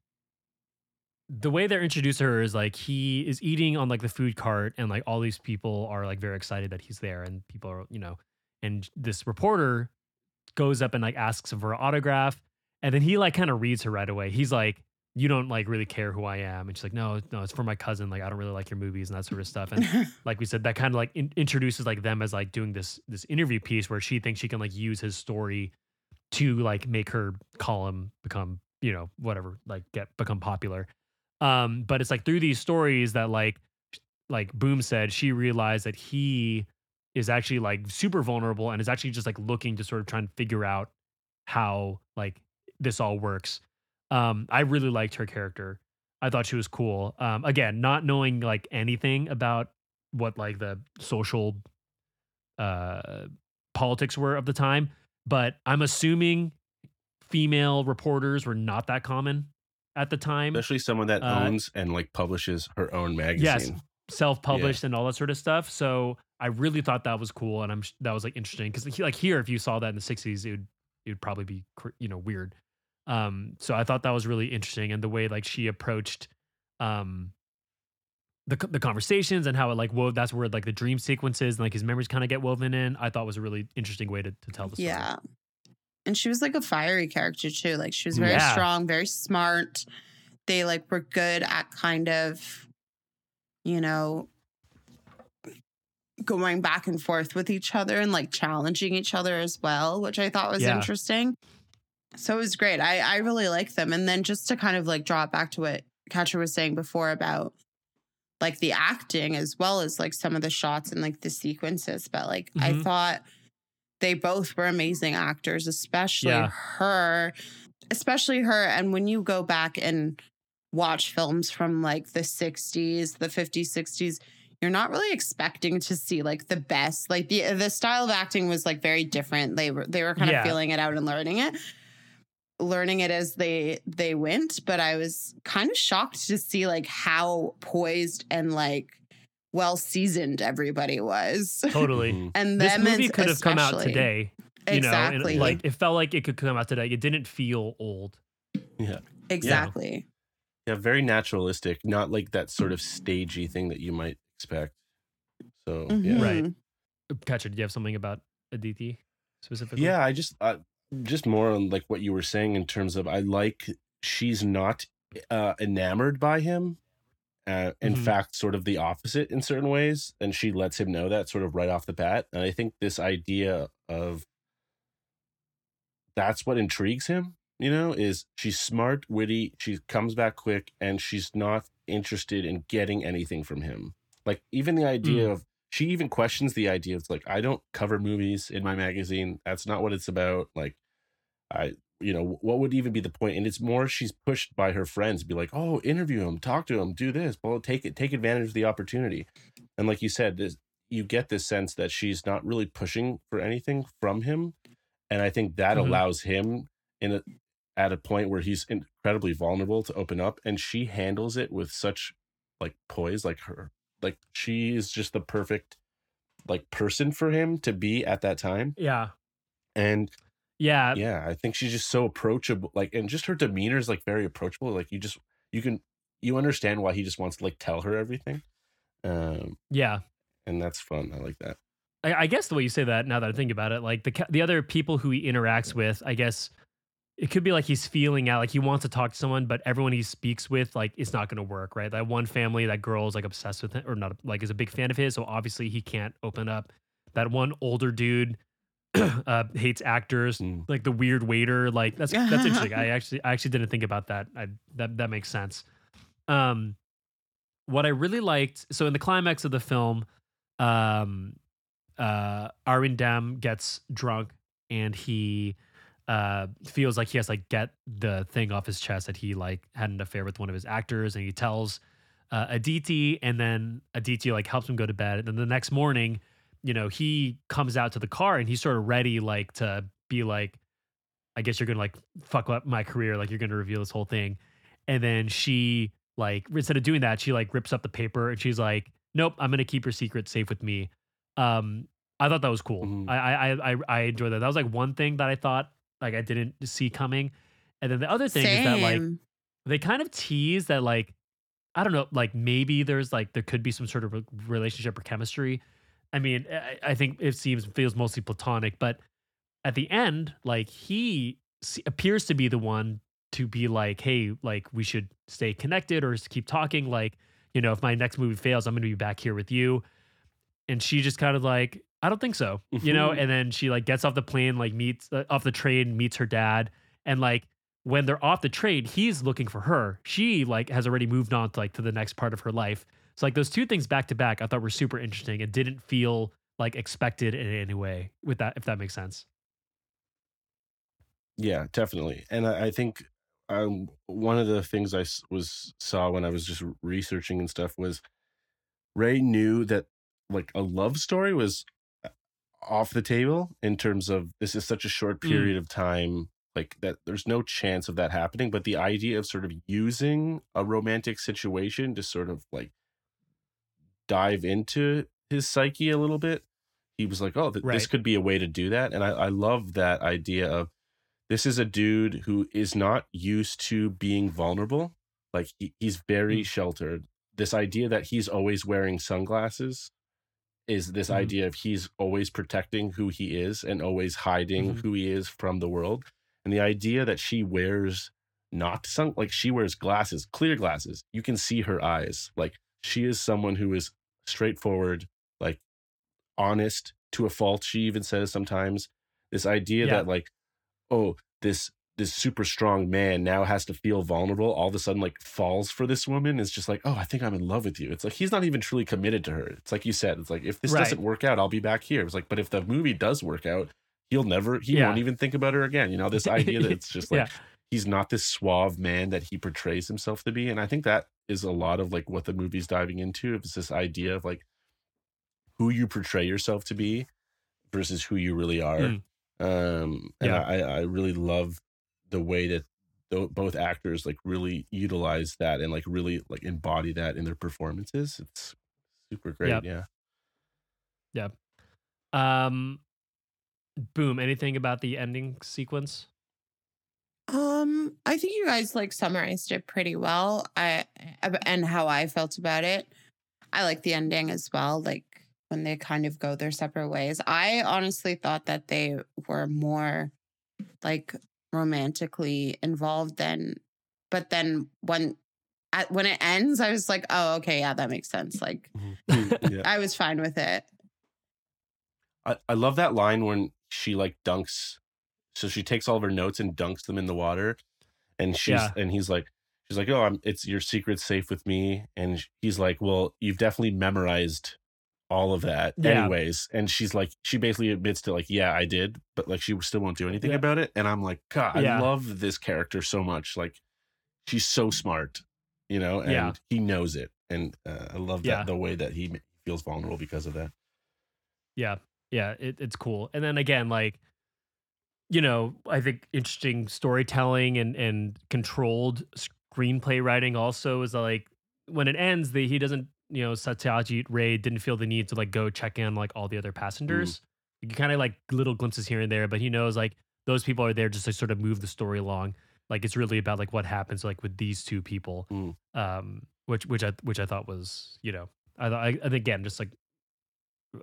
the way they're introduced to her is like he is eating on like the food cart and like all these people are like very excited that he's there and people are you know and this reporter goes up and like asks for an autograph and then he like kind of reads her right away. He's like you don't like really care who i am. And she's like no no it's for my cousin like i don't really like your movies and that sort of stuff. And like we said that kind of like in- introduces like them as like doing this this interview piece where she thinks she can like use his story to like make her column become you know whatever like get become popular. Um but it's like through these stories that like like boom said she realized that he is actually like super vulnerable and is actually just like looking to sort of try and figure out how like this all works. Um i really liked her character. I thought she was cool. Um again not knowing like anything about what like the social uh politics were of the time but i'm assuming female reporters were not that common at the time Especially someone that Uh, owns and like publishes her own magazine. Yes, self-published and all that sort of stuff. So I really thought that was cool, and I'm sh- that was like interesting because like here, if you saw that in the '60s, it would it would probably be you know weird. Um, so I thought that was really interesting, and the way like she approached um the the conversations and how it like wove. That's where like the dream sequences and like his memories kind of get woven in. I thought was a really interesting way to to tell the story. Yeah. And she was like a fiery character too. Like she was very Yeah. strong, very smart. They like were good at kind of, you know, going back and forth with each other and like challenging each other as well, which I thought was Yeah. interesting. So it was great. I I really liked them. And then just to kind of like draw it back to what Catcher was saying before about like the acting as well as like some of the shots and like the sequences. But like I Mhm. thought they both were amazing actors, especially Yeah. her, especially her. And when you go back and watch films from like the 60s, the 50s, 60s, you're not really expecting to see like the best. Like the uh, the style of acting was like very different. They were they were kind Yeah. of feeling it out and learning it. Learning it as they they went, but I was kind of shocked to see like how poised and like well seasoned everybody was. Totally. Mhm. And This them movie could have come out today. You Exactly. know, and like it felt like it could come out today. It didn't feel old. Yeah. exactly. Yeah, very naturalistic, not like that sort of stagey thing that you might expect. So yeah, Right. Catcher, do you have something about Aditi specifically? yeah. I just uh, just more on like what you were saying in terms of I like she's not uh, enamored by him. Uh, in Mhm. fact, sort of the opposite in certain ways, and she lets him know that sort of right off the bat. And I think this idea of that's what intrigues him. You know, is she's smart, witty, she comes back quick, and she's not interested in getting anything from him. Like even the idea Mm. of she even questions the idea of like I don't cover movies in my magazine. That's not what it's about. Like I you know what would even be the point and it's more she's pushed by her friends be like oh interview him talk to him do this well take it take advantage of the opportunity and like you said this you get this sense that she's not really pushing for anything from him and i think that Mhm. allows him in a at a point where he's incredibly vulnerable to open up and she handles it with such like poise like her like she is just the perfect like person for him to be at that time Yeah. and Yeah. yeah i think she's just so approachable like and just her demeanor is like very approachable like you just you can you understand why he just wants to like tell her everything um Yeah. and that's fun i like that I, I guess the way you say that, now that I think about it, like the the other people who he interacts with, I guess it could be like he's feeling out, like he wants to talk to someone, but everyone he speaks with, like it's not going to work, right? That one family, that girl is like obsessed with him, or not, like is a big fan of his, so obviously he can't open up. That one older dude uh, hates actors, Mm. like the weird waiter, like that's that's interesting. I actually I actually didn't think about that. I that that makes sense. Um, what I really liked, so in the climax of the film, um, uh, Arindam gets drunk and he uh feels like he has to like get the thing off his chest that he like had an affair with one of his actors and he tells uh, Aditi and then Aditi like helps him go to bed and then the next morning you know he comes out to the car and he's sort of ready like to be like I guess you're gonna like fuck up my career like you're gonna reveal this whole thing and then she like instead of doing that she like rips up the paper and she's like nope I'm gonna keep your secret safe with me um I thought that was cool. Mhm. I, I I I enjoyed that. That was like one thing that I thought like I didn't see coming. And then the other thing is that like they kind of tease that like I don't know, like maybe there's like there could be some sort of re- relationship or chemistry. I mean, I, I think it seems feels mostly platonic, but at the end, like he appears to be the one to be like, hey, like we should stay connected or keep talking. Like, you know, if my next movie fails, I'm going to be back here with you. And she just kind of like, I don't think so, you know. And then she like gets off the plane, like meets uh, off the train, meets her dad, and like when they're off the train, he's looking for her. She like has already moved on to like to the next part of her life. So like those two things back to back, I thought were super interesting and didn't feel like expected in any way. With that, if that makes sense. Yeah, definitely. And I, I think um, one of the things I was saw when I was just researching and stuff was Ray knew that like a love story was uh, off the table in terms of this is such a short Mm. period of time like that there's no chance of that happening but the idea of sort of using a romantic situation to sort of like dive into his psyche a little bit he was like oh th- this could be a way to do that. And I, I love that idea of this is a dude who is not used to being vulnerable. Like he, he's very Mm. sheltered. This idea that he's always wearing sunglasses is this Mhm. idea of he's always protecting who he is and always hiding Mhm. who he is from the world. And the idea that she wears not sun like she wears glasses clear glasses. You can see her eyes. Like she is someone who is straightforward like honest to a fault she even says sometimes this idea Yeah. that like oh this this super strong man now has to feel vulnerable all of a sudden like falls for this woman is just like oh i think i'm in love with you it's like he's not even truly committed to her it's like you said it's like if this Right. doesn't work out i'll be back here it's like but if the movie does work out he'll never he Yeah. won't even think about her again you know this idea that it's just like Yeah. he's not this suave man that he portrays himself to be and i think that is a lot of like what the movie's diving into is this idea of like who you portray yourself to be versus who you really are Mm. um and Yeah. I, I really love the way that tho- both actors like really utilize that and like really like embody that in their performances it's super great Yep. yeah Um, boom. Anything about the ending sequence? Um, I think you guys like summarized it pretty well. I and how I felt about it. I like the ending as well. Like when they kind of go their separate ways. I honestly thought that they were more like romantically involved than, but then when at when it ends, I was like, oh, okay, yeah, that makes sense. Like yeah I was fine with it. I, I love that line when she like dunks so she takes all of her notes and dunks them in the water and she's Yeah. and he's like she's like oh I'm it's your secret safe with me and he's like well you've definitely memorized all of that Yeah. anyways and she's like she basically admits to like yeah I did but like she still won't do anything Yeah. about it and I'm like god I love this character so much like she's so smart you know and Yeah. he knows it and uh, I love that Yeah. the way that he feels vulnerable because of that Yeah, yeah, it, it's cool. And then again, like, you know, I think interesting storytelling and and controlled screenplay writing also is like when it ends, the he doesn't, you know, Satyajit Ray didn't feel the need to like go check in like all the other passengers. You kind of like little glimpses here and there, but he knows like those people are there just to sort of move the story along. Like it's really about like what happens like with these two people, Mm. um, which which I which I thought was you know I thought I, again just like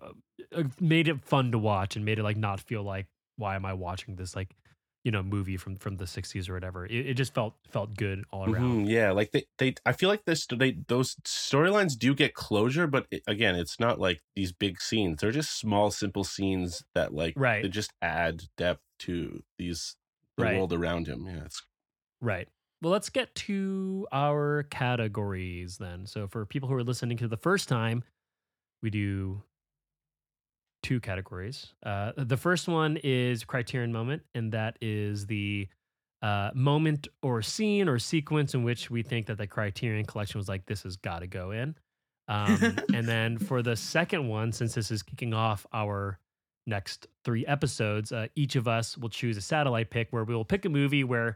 uh, uh, made it fun to watch and made it like not feel like why am I watching this like you know movie from from the 60s or whatever. It, it just felt felt good all around. Mhm, yeah, like they, they, I feel like this, they, those storylines do get closure, but it, again, it's not like these big scenes. They're just small, simple scenes that like Right. they just add depth to these the Right. world around him. Yeah, it's Right. Well, let's get to our categories then. So, for people who are listening to the first time, we do two categories. Uh, the first one is Criterion Moment, and that is the uh, moment or scene or sequence in which we think that the Criterion Collection was like, this has got to go in. Um, and then for the second one, since this is kicking off our next three episodes, uh, each of us will choose a satellite pick where we will pick a movie where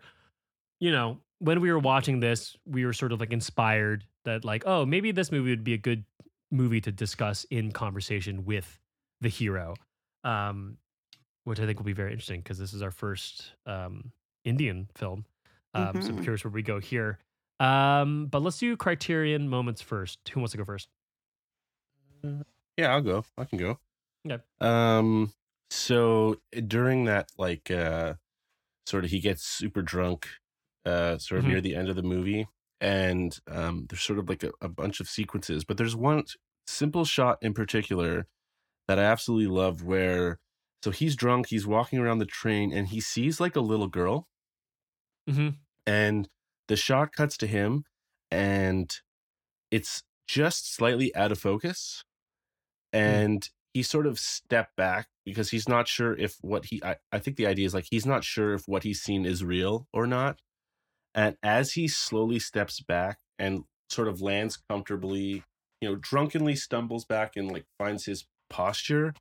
you know, when we were watching this, we were sort of like inspired that, like, oh, maybe this movie would be a good movie to discuss in conversation with the hero, um, which I think will be very interesting because this is our first um, Indian film. Um, So I'm Mhm. curious where we go here. Um, but let's do criterion moments first. Who wants to go first? Yeah, I'll go. I can go. Okay. Um. So during that, like, uh, sort of, he gets super drunk, uh, sort of Mhm. near the end of the movie, and um, there's sort of like a, a bunch of sequences, but there's one simple shot in particular that I absolutely love where. So he's drunk. He's walking around the train, and he sees like a little girl, Mm-hmm. and the shot cuts to him, and it's just slightly out of focus and he sort of stepped back because he's not sure if what he I, I think the idea is like he's not sure if what he's seen is real or not and as he slowly steps back and sort of lands comfortably you know drunkenly stumbles back and like finds his posture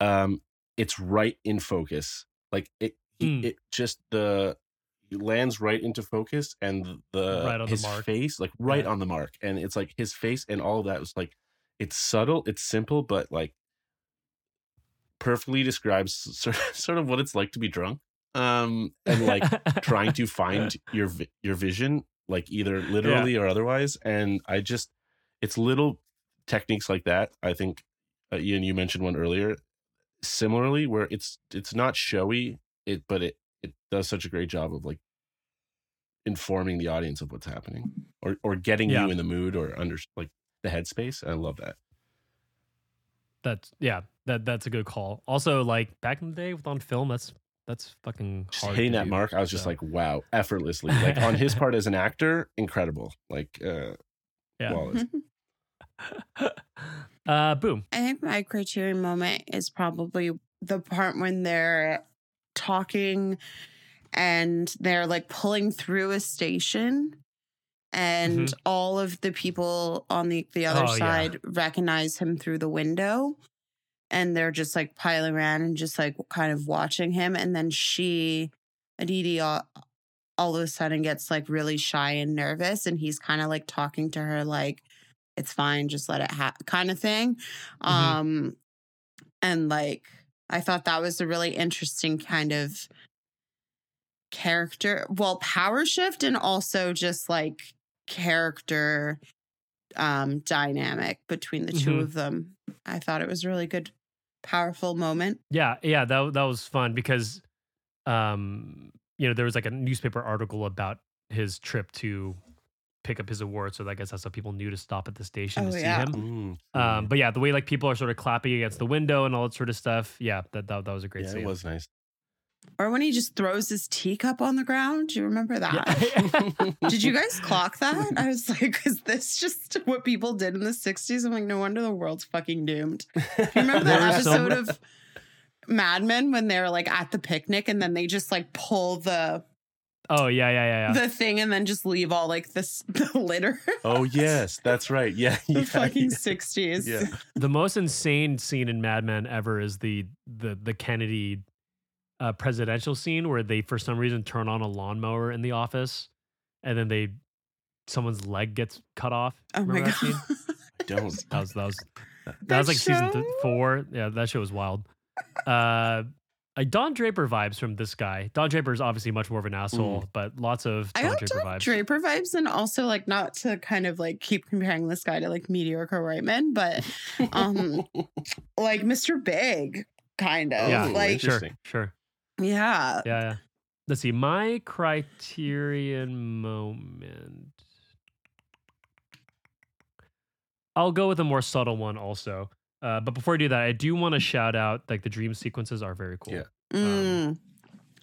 um it's right in focus like it Hmm. it just the he lands right into focus and the Right on the his mark. face like right Yeah. on the mark and it's like his face and all of that was like it's subtle it's simple but like perfectly describes sort of, what it's like to be drunk um and like trying to find your your vision like either literally or otherwise and i just it's little techniques like that i think uh, ian you mentioned one earlier similarly where it's it's not showy it but it it does such a great job of like informing the audience of what's happening or or getting Yeah. you in the mood or under like the headspace i love that That's yeah. That that's a good call. Also, like back in the day with on film, that's that's fucking just hard hitting to that do, mark i was just like wow effortlessly like on his part as an actor incredible like uh Yeah. flawless. uh, boom. I think my criterion moment is probably the part when they're talking and they're like pulling through a station and Mhm. all of the people on the, the other Oh, yeah. side recognize him through the window and they're just like piling around and just like kind of watching him and then she Aditi all, all of a sudden gets like really shy and nervous and he's kind of like talking to her like it's fine just let it happen kind of thing Mhm. um and like i thought that was a really interesting kind of character well power shift and also just like character um dynamic between the two Mhm. of them i thought it was a really good powerful moment Yeah, yeah, that that was fun because, um, you know, there was like a newspaper article about his trip to pick up his award. So I guess that's how people knew to stop at the station Oh, to see yeah. him. Mm, Um, but yeah, the way like people are sort of clapping against the window and all that sort of stuff. Yeah, that that, that was a great yeah, scene. it was nice or when he just throws his teacup on the ground do you remember that Yeah. Did you guys clock that? I was like, is this just what people did in the 60s? I'm like, no wonder the world's fucking doomed. You remember that There was so- episode of Mad Men when they're like at the picnic and then they just like pull the oh yeah, yeah, yeah, yeah. the thing and then just leave all like this the litter? oh yes that's right yeah the yeah, fucking 60s. Yeah. the most insane scene in Mad Men ever is the the the Kennedy uh, presidential scene where they for some reason turn on a lawnmower in the office, and then they someone's leg gets cut off. Oh my Remember that god. scene? I don't That was that was that, That was like season th- four. Yeah, that show was wild. Uh, like Don Draper vibes from this guy. Don Draper is obviously much more of an asshole, but lots of Don got Draper Don vibes. Draper vibes, and also like not to kind of like keep comparing this guy to like mediocre white men, but um like Mr. Big, kind of. yeah, like sure, sure. yeah. Yeah, yeah. Let's see. My criterion moment. I'll go with a more subtle one also. Uh, but before I do that, I do want to shout out like the dream sequences are very cool. Yeah. Mm,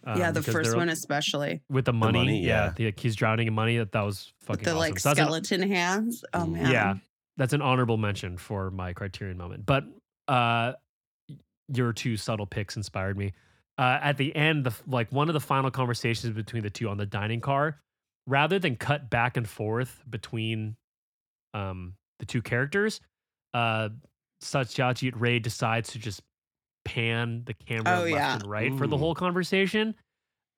Um, yeah, the first one especially. with the money. money, yeah, yeah. the- like, he's drowning in money. That that was fucking With the awesome. like So that's an- skeleton hands. Oh Mm. man. yeah, that's an honorable mention for my criterion moment. But uh, your two subtle picks inspired me. Uh, at the end, the like one of the final conversations between the two on the dining car, rather than cut back and forth between um, the two characters, uh, Satyajit Ray decides to just pan the camera Oh, left yeah. and right for the whole conversation.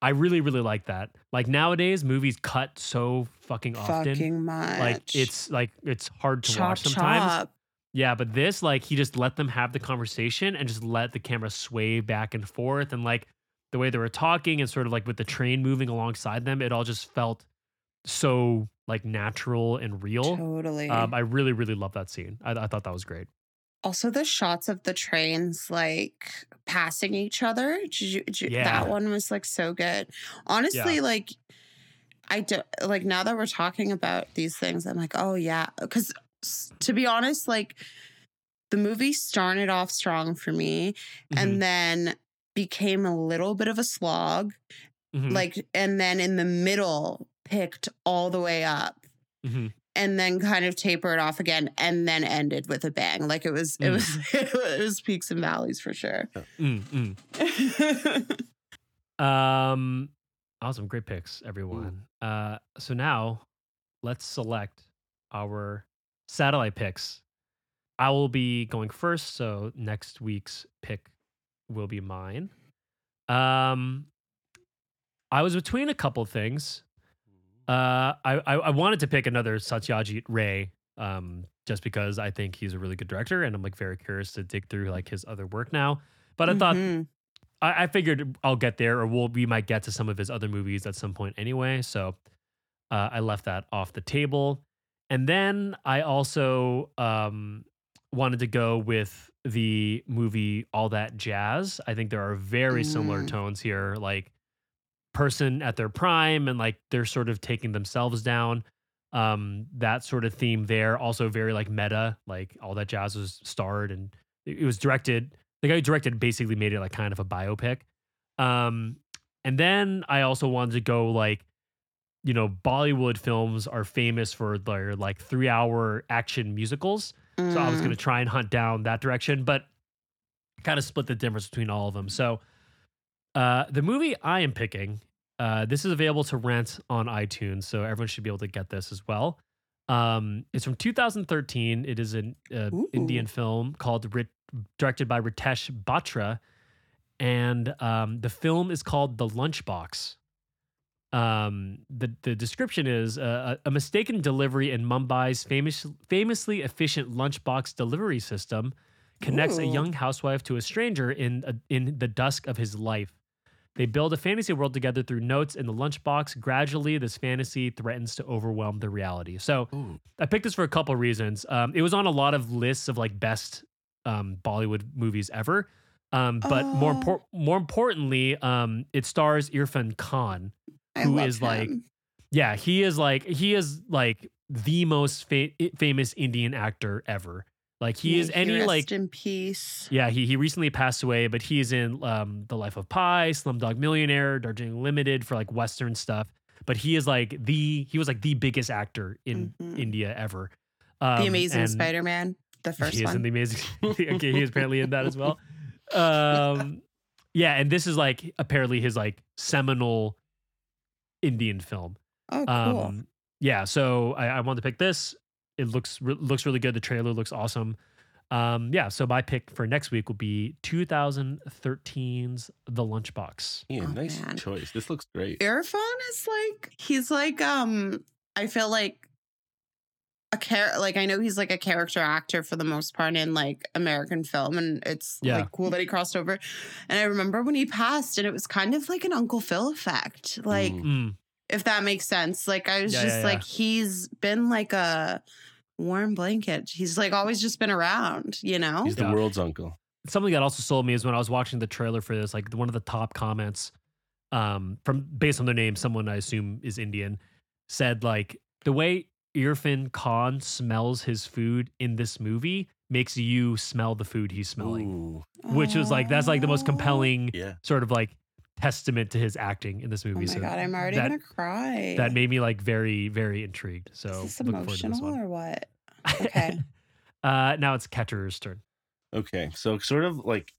I really, really like that. Like nowadays, movies cut so fucking often. Fucking much. like it's like it's hard to chop watch sometimes. chop. Yeah, but this, like, he just let them have the conversation and just let the camera sway back and forth. And, like, the way they were talking and sort of like with the train moving alongside them, it all just felt so, like natural and real. Totally. Um, I really, really love that scene. I, I thought that was great. Also, the shots of the trains like passing each other. Did you, did you- Yeah. That one was like so good. Honestly, like I do like now that we're talking about these things, I'm like, oh yeah. Because to be honest, like the movie started off strong for me Mhm, and then became a little bit of a slog. mhm, Like, and then in the middle picked all the way up. mhm. And then kind of tapered off again and then ended with a bang like it was it Mm. was it was peaks and valleys for sure Mm, mm. Um, awesome, great picks, everyone. Uh, so now let's select our satellite picks. I will be going first, so next week's pick will be mine. Um, I was between a couple things. Uh, I, I I wanted to pick another Satyajit Ray, um, just because I think he's a really good director, and I'm like very curious to dig through like his other work now. But I thought Mhm. I, I figured I'll get there, or we'll we might get to some of his other movies at some point anyway. So uh, I left that off the table, and then I also um, wanted to go with the movie All That Jazz. I think there are very similar Mm. tones here, like person at their prime, and like they're sort of taking themselves down. Um, that sort of theme there, also very like meta. Like All That Jazz was starred and it was directed the guy who directed basically made it like kind of a biopic. Um, and then I also wanted to go like, you know, Bollywood films are famous for their like three hour action musicals. So I was Mm. going to try and hunt down that direction, but kind of split the difference between all of them. So uh, the movie I am picking, uh, this is available to rent on iTunes, so everyone should be able to get this as well. Um, it's from 2013. It is an uh, Indian film called Rit- directed by Ritesh Batra, and um, the film is called The Lunchbox. Um, the the description is uh, a, mistaken delivery in Mumbai's famous famously efficient lunchbox delivery system connects a young housewife to a stranger in a, in the dusk of his life. They build a fantasy world together through notes in the lunchbox. Gradually, this fantasy threatens to overwhelm the reality. So, Ooh. I picked this for a couple of reasons. Um, it was on a lot of lists of like best um, Bollywood movies ever. Um, but more Oh. impor- more importantly, um, it stars Irfan Khan. who is who love is, like. Yeah, he is like he is like the most fa- famous Indian actor ever. Like he May is any rest like in peace yeah, he he recently passed away, but he is in um The Life of Pi, Slumdog Millionaire, Darjeeling Limited for like Western stuff. But he is like the he was like the biggest actor in Mhm. India ever. the Um, amazing spider-man the first he is in the amazing. okay, he is apparently in that as well. Um, yeah, and this is like apparently his like seminal Indian film. oh cool Um, yeah, so I, I wanted to pick this. It looks re- looks really good. The trailer looks awesome. Um, yeah, so my pick for next week will be 2013's The Lunchbox. Yeah, Oh, nice man. choice. This looks great. Irfan is like he's like um I feel like a char like I know he's like a character actor for the most part in like American film and it's Yeah. like cool that he crossed over. And I remember when he passed and it was kind of like an Uncle Phil effect. Like Mm. Mm, if that makes sense. Like I was Yeah, just yeah, like yeah. he's been like a warm blanket. He's like always just been around, you know? He's the Yeah. world's uncle. something that also sold me is when I was watching the trailer for this. Like one of the top comments, um, from based on their name, someone I assume is Indian, said like the way Irfan Khan smells his food in this movie makes you smell the food he's smelling. Ooh, which was like that's like the most compelling yeah. sort of like testament to his acting in this movie. Oh my so god, I'm already that, gonna cry. that made me like very very intrigued. So is this looking forward to this emotional one. or what? Okay. uh, now it's Ketcher's turn. Okay, so sort of like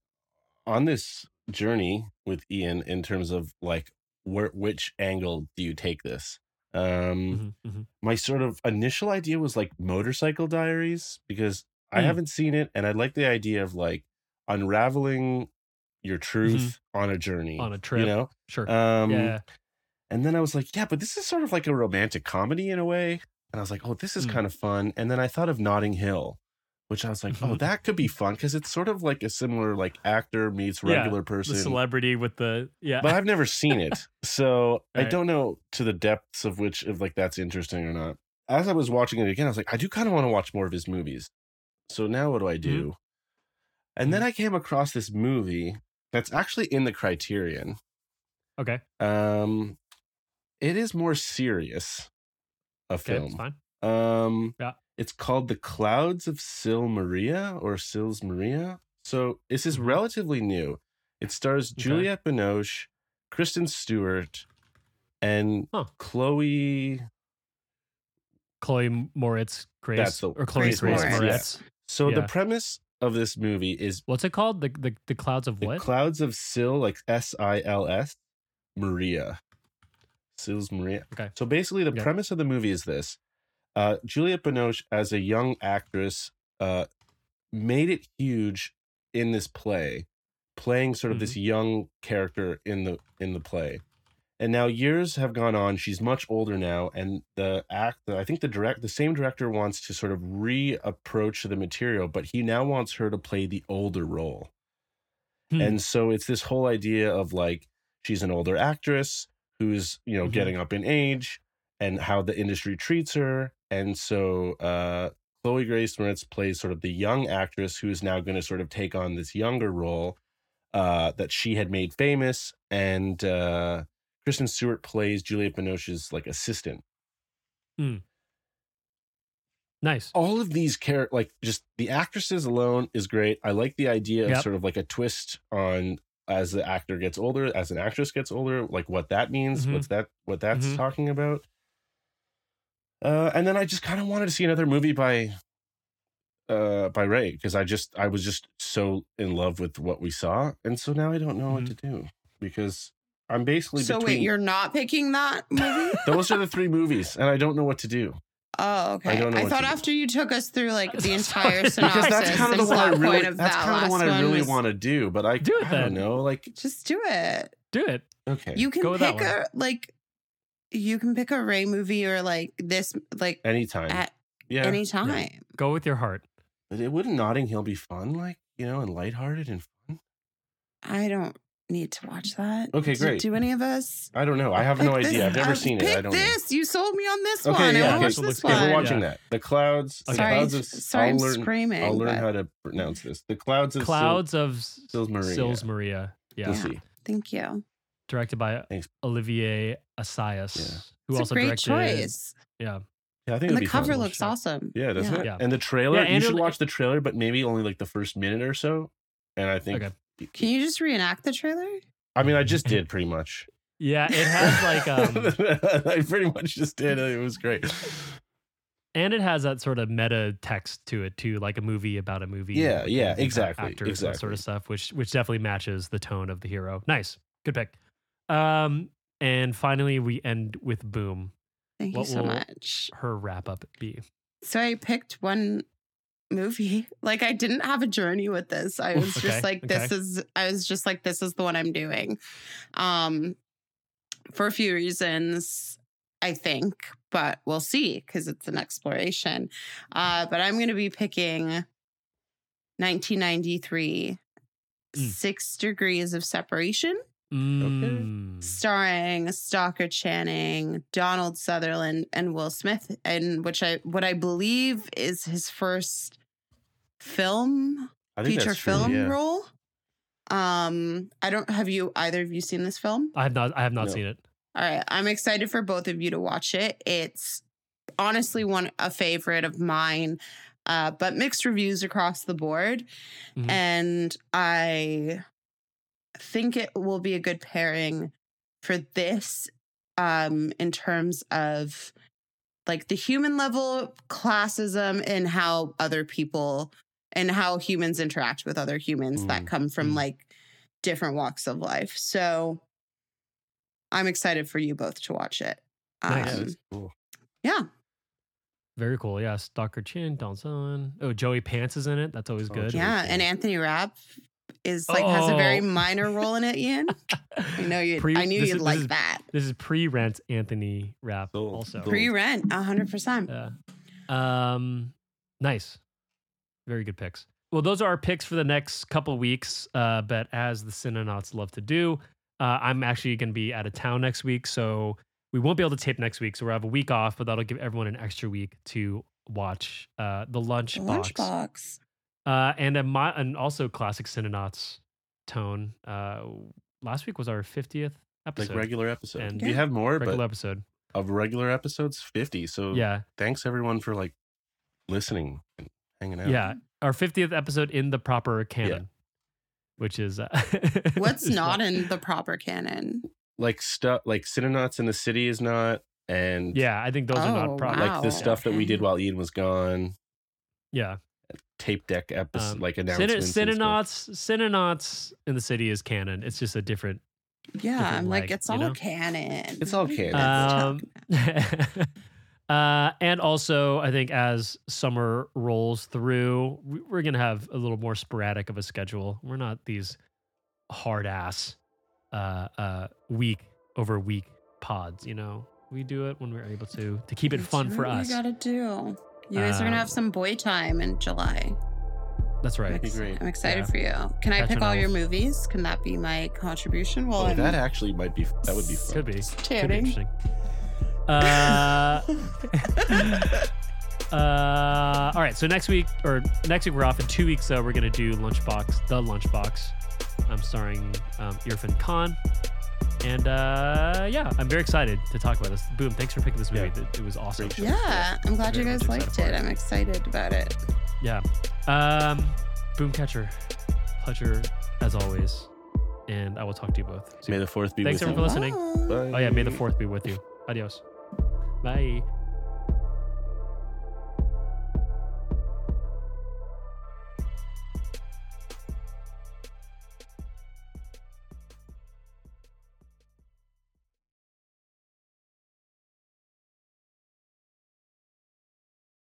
on this journey with Ian in terms of like where which angle do you take this? Um Mhm, mhm. my sort of initial idea was like motorcycle diaries because I Mm. haven't seen it and I like the idea of like unraveling your truth on a journey Mm-hmm. On a trip. you know Sure. um yeah. and then I was like yeah but this is sort of like a romantic comedy in a way and I was like oh this is Mm. kind of fun and then I thought of Notting Hill which I was like, oh, Mhm. that could be fun because it's sort of like a similar like actor meets Yeah, regular The person. celebrity with the yeah. but I've never seen it, so I don't know to the depths of which if like that's interesting or not. As I was watching it again, I was like, I do kind of want to watch more of his movies. So now what do I do? And then I came across this movie that's actually in the Criterion. okay. Um, it is more serious. A Okay. film. It's fine. Um, Yeah. it's called The Clouds of Sil Maria or Sils Maria. So this is Mhm. relatively new. It stars Okay. Juliette Binoche, Kristen Stewart, and Huh. Chloe. Chloe Moretz Grace or Chloe Grace Grace, Moretz. Moretz. So the premise of this movie is What's it called? The the, the clouds of The what? Clouds of Sil, like S I L S, Maria. Sils Maria. Okay. So basically, the Okay. premise of the movie is this: uh, Juliette Binoche, as a young actress, uh, made it huge in this play, playing sort of this Mm-hmm. young character in the in the play. And now years have gone on. She's much older now, and the act. I think the direct, the same director wants to sort of reapproach the material, but he now wants her to play the older role. Hmm. And so it's this whole idea of like she's an older actress who's, you know, Mhm. getting up in age and how the industry treats her. And so uh Chloe Grace Moretz plays sort of the young actress who is now going to sort of take on this younger role uh that she had made famous and uh Kristen Stewart plays Juliette Binoche's like assistant. nice. all of these characters like just the actresses alone is great i like the idea of Yep. sort of like a twist on as the actor gets older as an actress gets older like what that means Mhm. what's that what that's Mhm. talking about uh and then i just kind of wanted to see another movie by uh by ray because i just i was just so in love with what we saw and so now i don't know what Mhm. to do because i'm basically So between wait, you're not picking that movie? those are the three movies and i don't know what to do Oh, okay. I, don't know what thought to do. after you took us through like the entire Because synopsis because that's kind of the one I really, that's that kind of the last one I really was- want to do, but I Do it I then. don't know. Like Just do it. Do it. okay, You can Go pick a like you can pick a Ray movie or like this like anytime, at yeah. any time. Go with your heart. But it wouldn't Notting Hill be fun, like you know, and lighthearted and fun? I don't need to watch that. Okay, Do- great. Do any of us? I don't know. I have no Pick idea. this- I've never uh, seen it. pick I don't know. this. You sold me on this Okay, one. yeah, I okay. want to watch So this looks Okay, one. we're Yeah. watching that. The clouds. The Sorry, clouds of sorry, I'm I'll learn. screaming. I'll learn but how to pronounce this. The clouds of Sil- of Sils Maria. Sils Maria. Yeah. Yeah. Thank you. Directed by Thanks. Olivier Assayas, Yeah. who It's also a great directed. choice. Yeah. Yeah, I think And the cover looks Sure. awesome. Yeah, doesn't it? Yeah. And the trailer. Yeah, you should watch the trailer, but maybe only like the first minute or so. And I think. Okay. Can you just reenact the trailer? I mean, I just did pretty much. Yeah, it has like um I pretty much just did. It It was great. and it has that sort of meta text to it too, like a movie about a movie. Yeah, like yeah, movies about exactly, Actors, that sort of stuff, which which definitely matches the tone of the hero. Nice, good pick. Um, and finally we end with Boom. Thank What you so will- much. Her wrap up be So I picked one movie. Like I didn't have a journey with this. I was Okay, just like, this okay. is I was just like, this is the one I'm doing. Um for a few reasons, I think, but we'll see because it's an exploration. Uh, but I'm gonna be picking 1993 Mm. Six Degrees of Separation. Mm. starring Stockard Channing, Donald Sutherland, and Will Smith, and which I what I believe is his first film I think feature that's true, film yeah. role. Um, I don't have you either of you seen this film? I have not. I have not No. seen it. All right, I'm excited for both of you to watch it. It's honestly one a favorite of mine, uh, but mixed reviews across the board, Mhm. and I think it will be a good pairing for this, um, in terms of like the human level classism and how other people and how humans interact with other humans that Mm, come from mm. like different walks of life. So I'm excited for you both to watch it. Nice. Yeah, Um, cool. yeah. Very cool. Yeah, Stockard Chin, Don Sutherland. Oh, Joey Pants is in it. That's always Oh, good. Joey Yeah. And Anthony Rapp is like has a very Oh. minor role in it, Ian. I know you I knew you'd is- like this is- that. This is pre-rent Anthony Rapp. Cool. Also, Cool. Pre rent, hundred percent. yeah. Um, nice. Very good picks. Well, those are our picks for the next couple weeks. Uh, but as the Cinenauts love to do, uh, I'm actually going to be out of town next week, so we won't be able to tape next week. So we'll have a week off, but that'll give everyone an extra week to watch uh, the lunch The box. lunchbox. Uh, and a mi- and also classic Cinenauts tone. Uh, last week was our 50th like episode. regular episode. And- we have more, regular but episode. of regular episodes, fifty. So Yeah. thanks everyone for like listening and hanging out. Yeah. Our 50th episode in the proper canon, which is. Uh, What's not what- in the proper canon? like stuff like Cinenauts in the City is not, and Yeah, I think those are Oh, not proper. wow. like the stuff that we did while Ian was gone, Yeah. tape deck episode, Um, like Cine- announcements. and stuff. Cinenauts, Cinenauts in the city is canon. It's just a different. Yeah, Different I'm like, leg, it's you all know? canon. It's all What are you canon. Um, talking about? uh, and also, I think as summer rolls through, we- we're gonna have a little more sporadic of a schedule. We're not these hard ass uh, uh, week over week pods. You know, we do it when we're able to to keep it That's fun for us. We gotta do. You guys are gonna Um, have some boy time in July. That's I'm, right. be ex- great. I'm excited Yeah. for you. Can I Catch pick all your movies? Can that be my contribution? Well, Oh, that actually might be. That would be fun. Could be. Could be interesting. Uh, uh, all right. So next week, or next week, we're off. In two weeks, though, we're gonna do Lunchbox, the Lunchbox. I'm starring um, Irrfan Khan, and uh, yeah, I'm very excited to talk about this. Boom! Thanks for picking this movie. Yeah. It, it was awesome. Great show. Yeah, I'm glad you guys liked it. it. I'm excited about it. Yeah. Um, Boom Catcher, pleasure as always, and I will talk to you both. May soon. the fourth be with you. Thanks everyone for listening. Bye. Bye. Oh yeah, may the fourth be with you. Adios. Bye.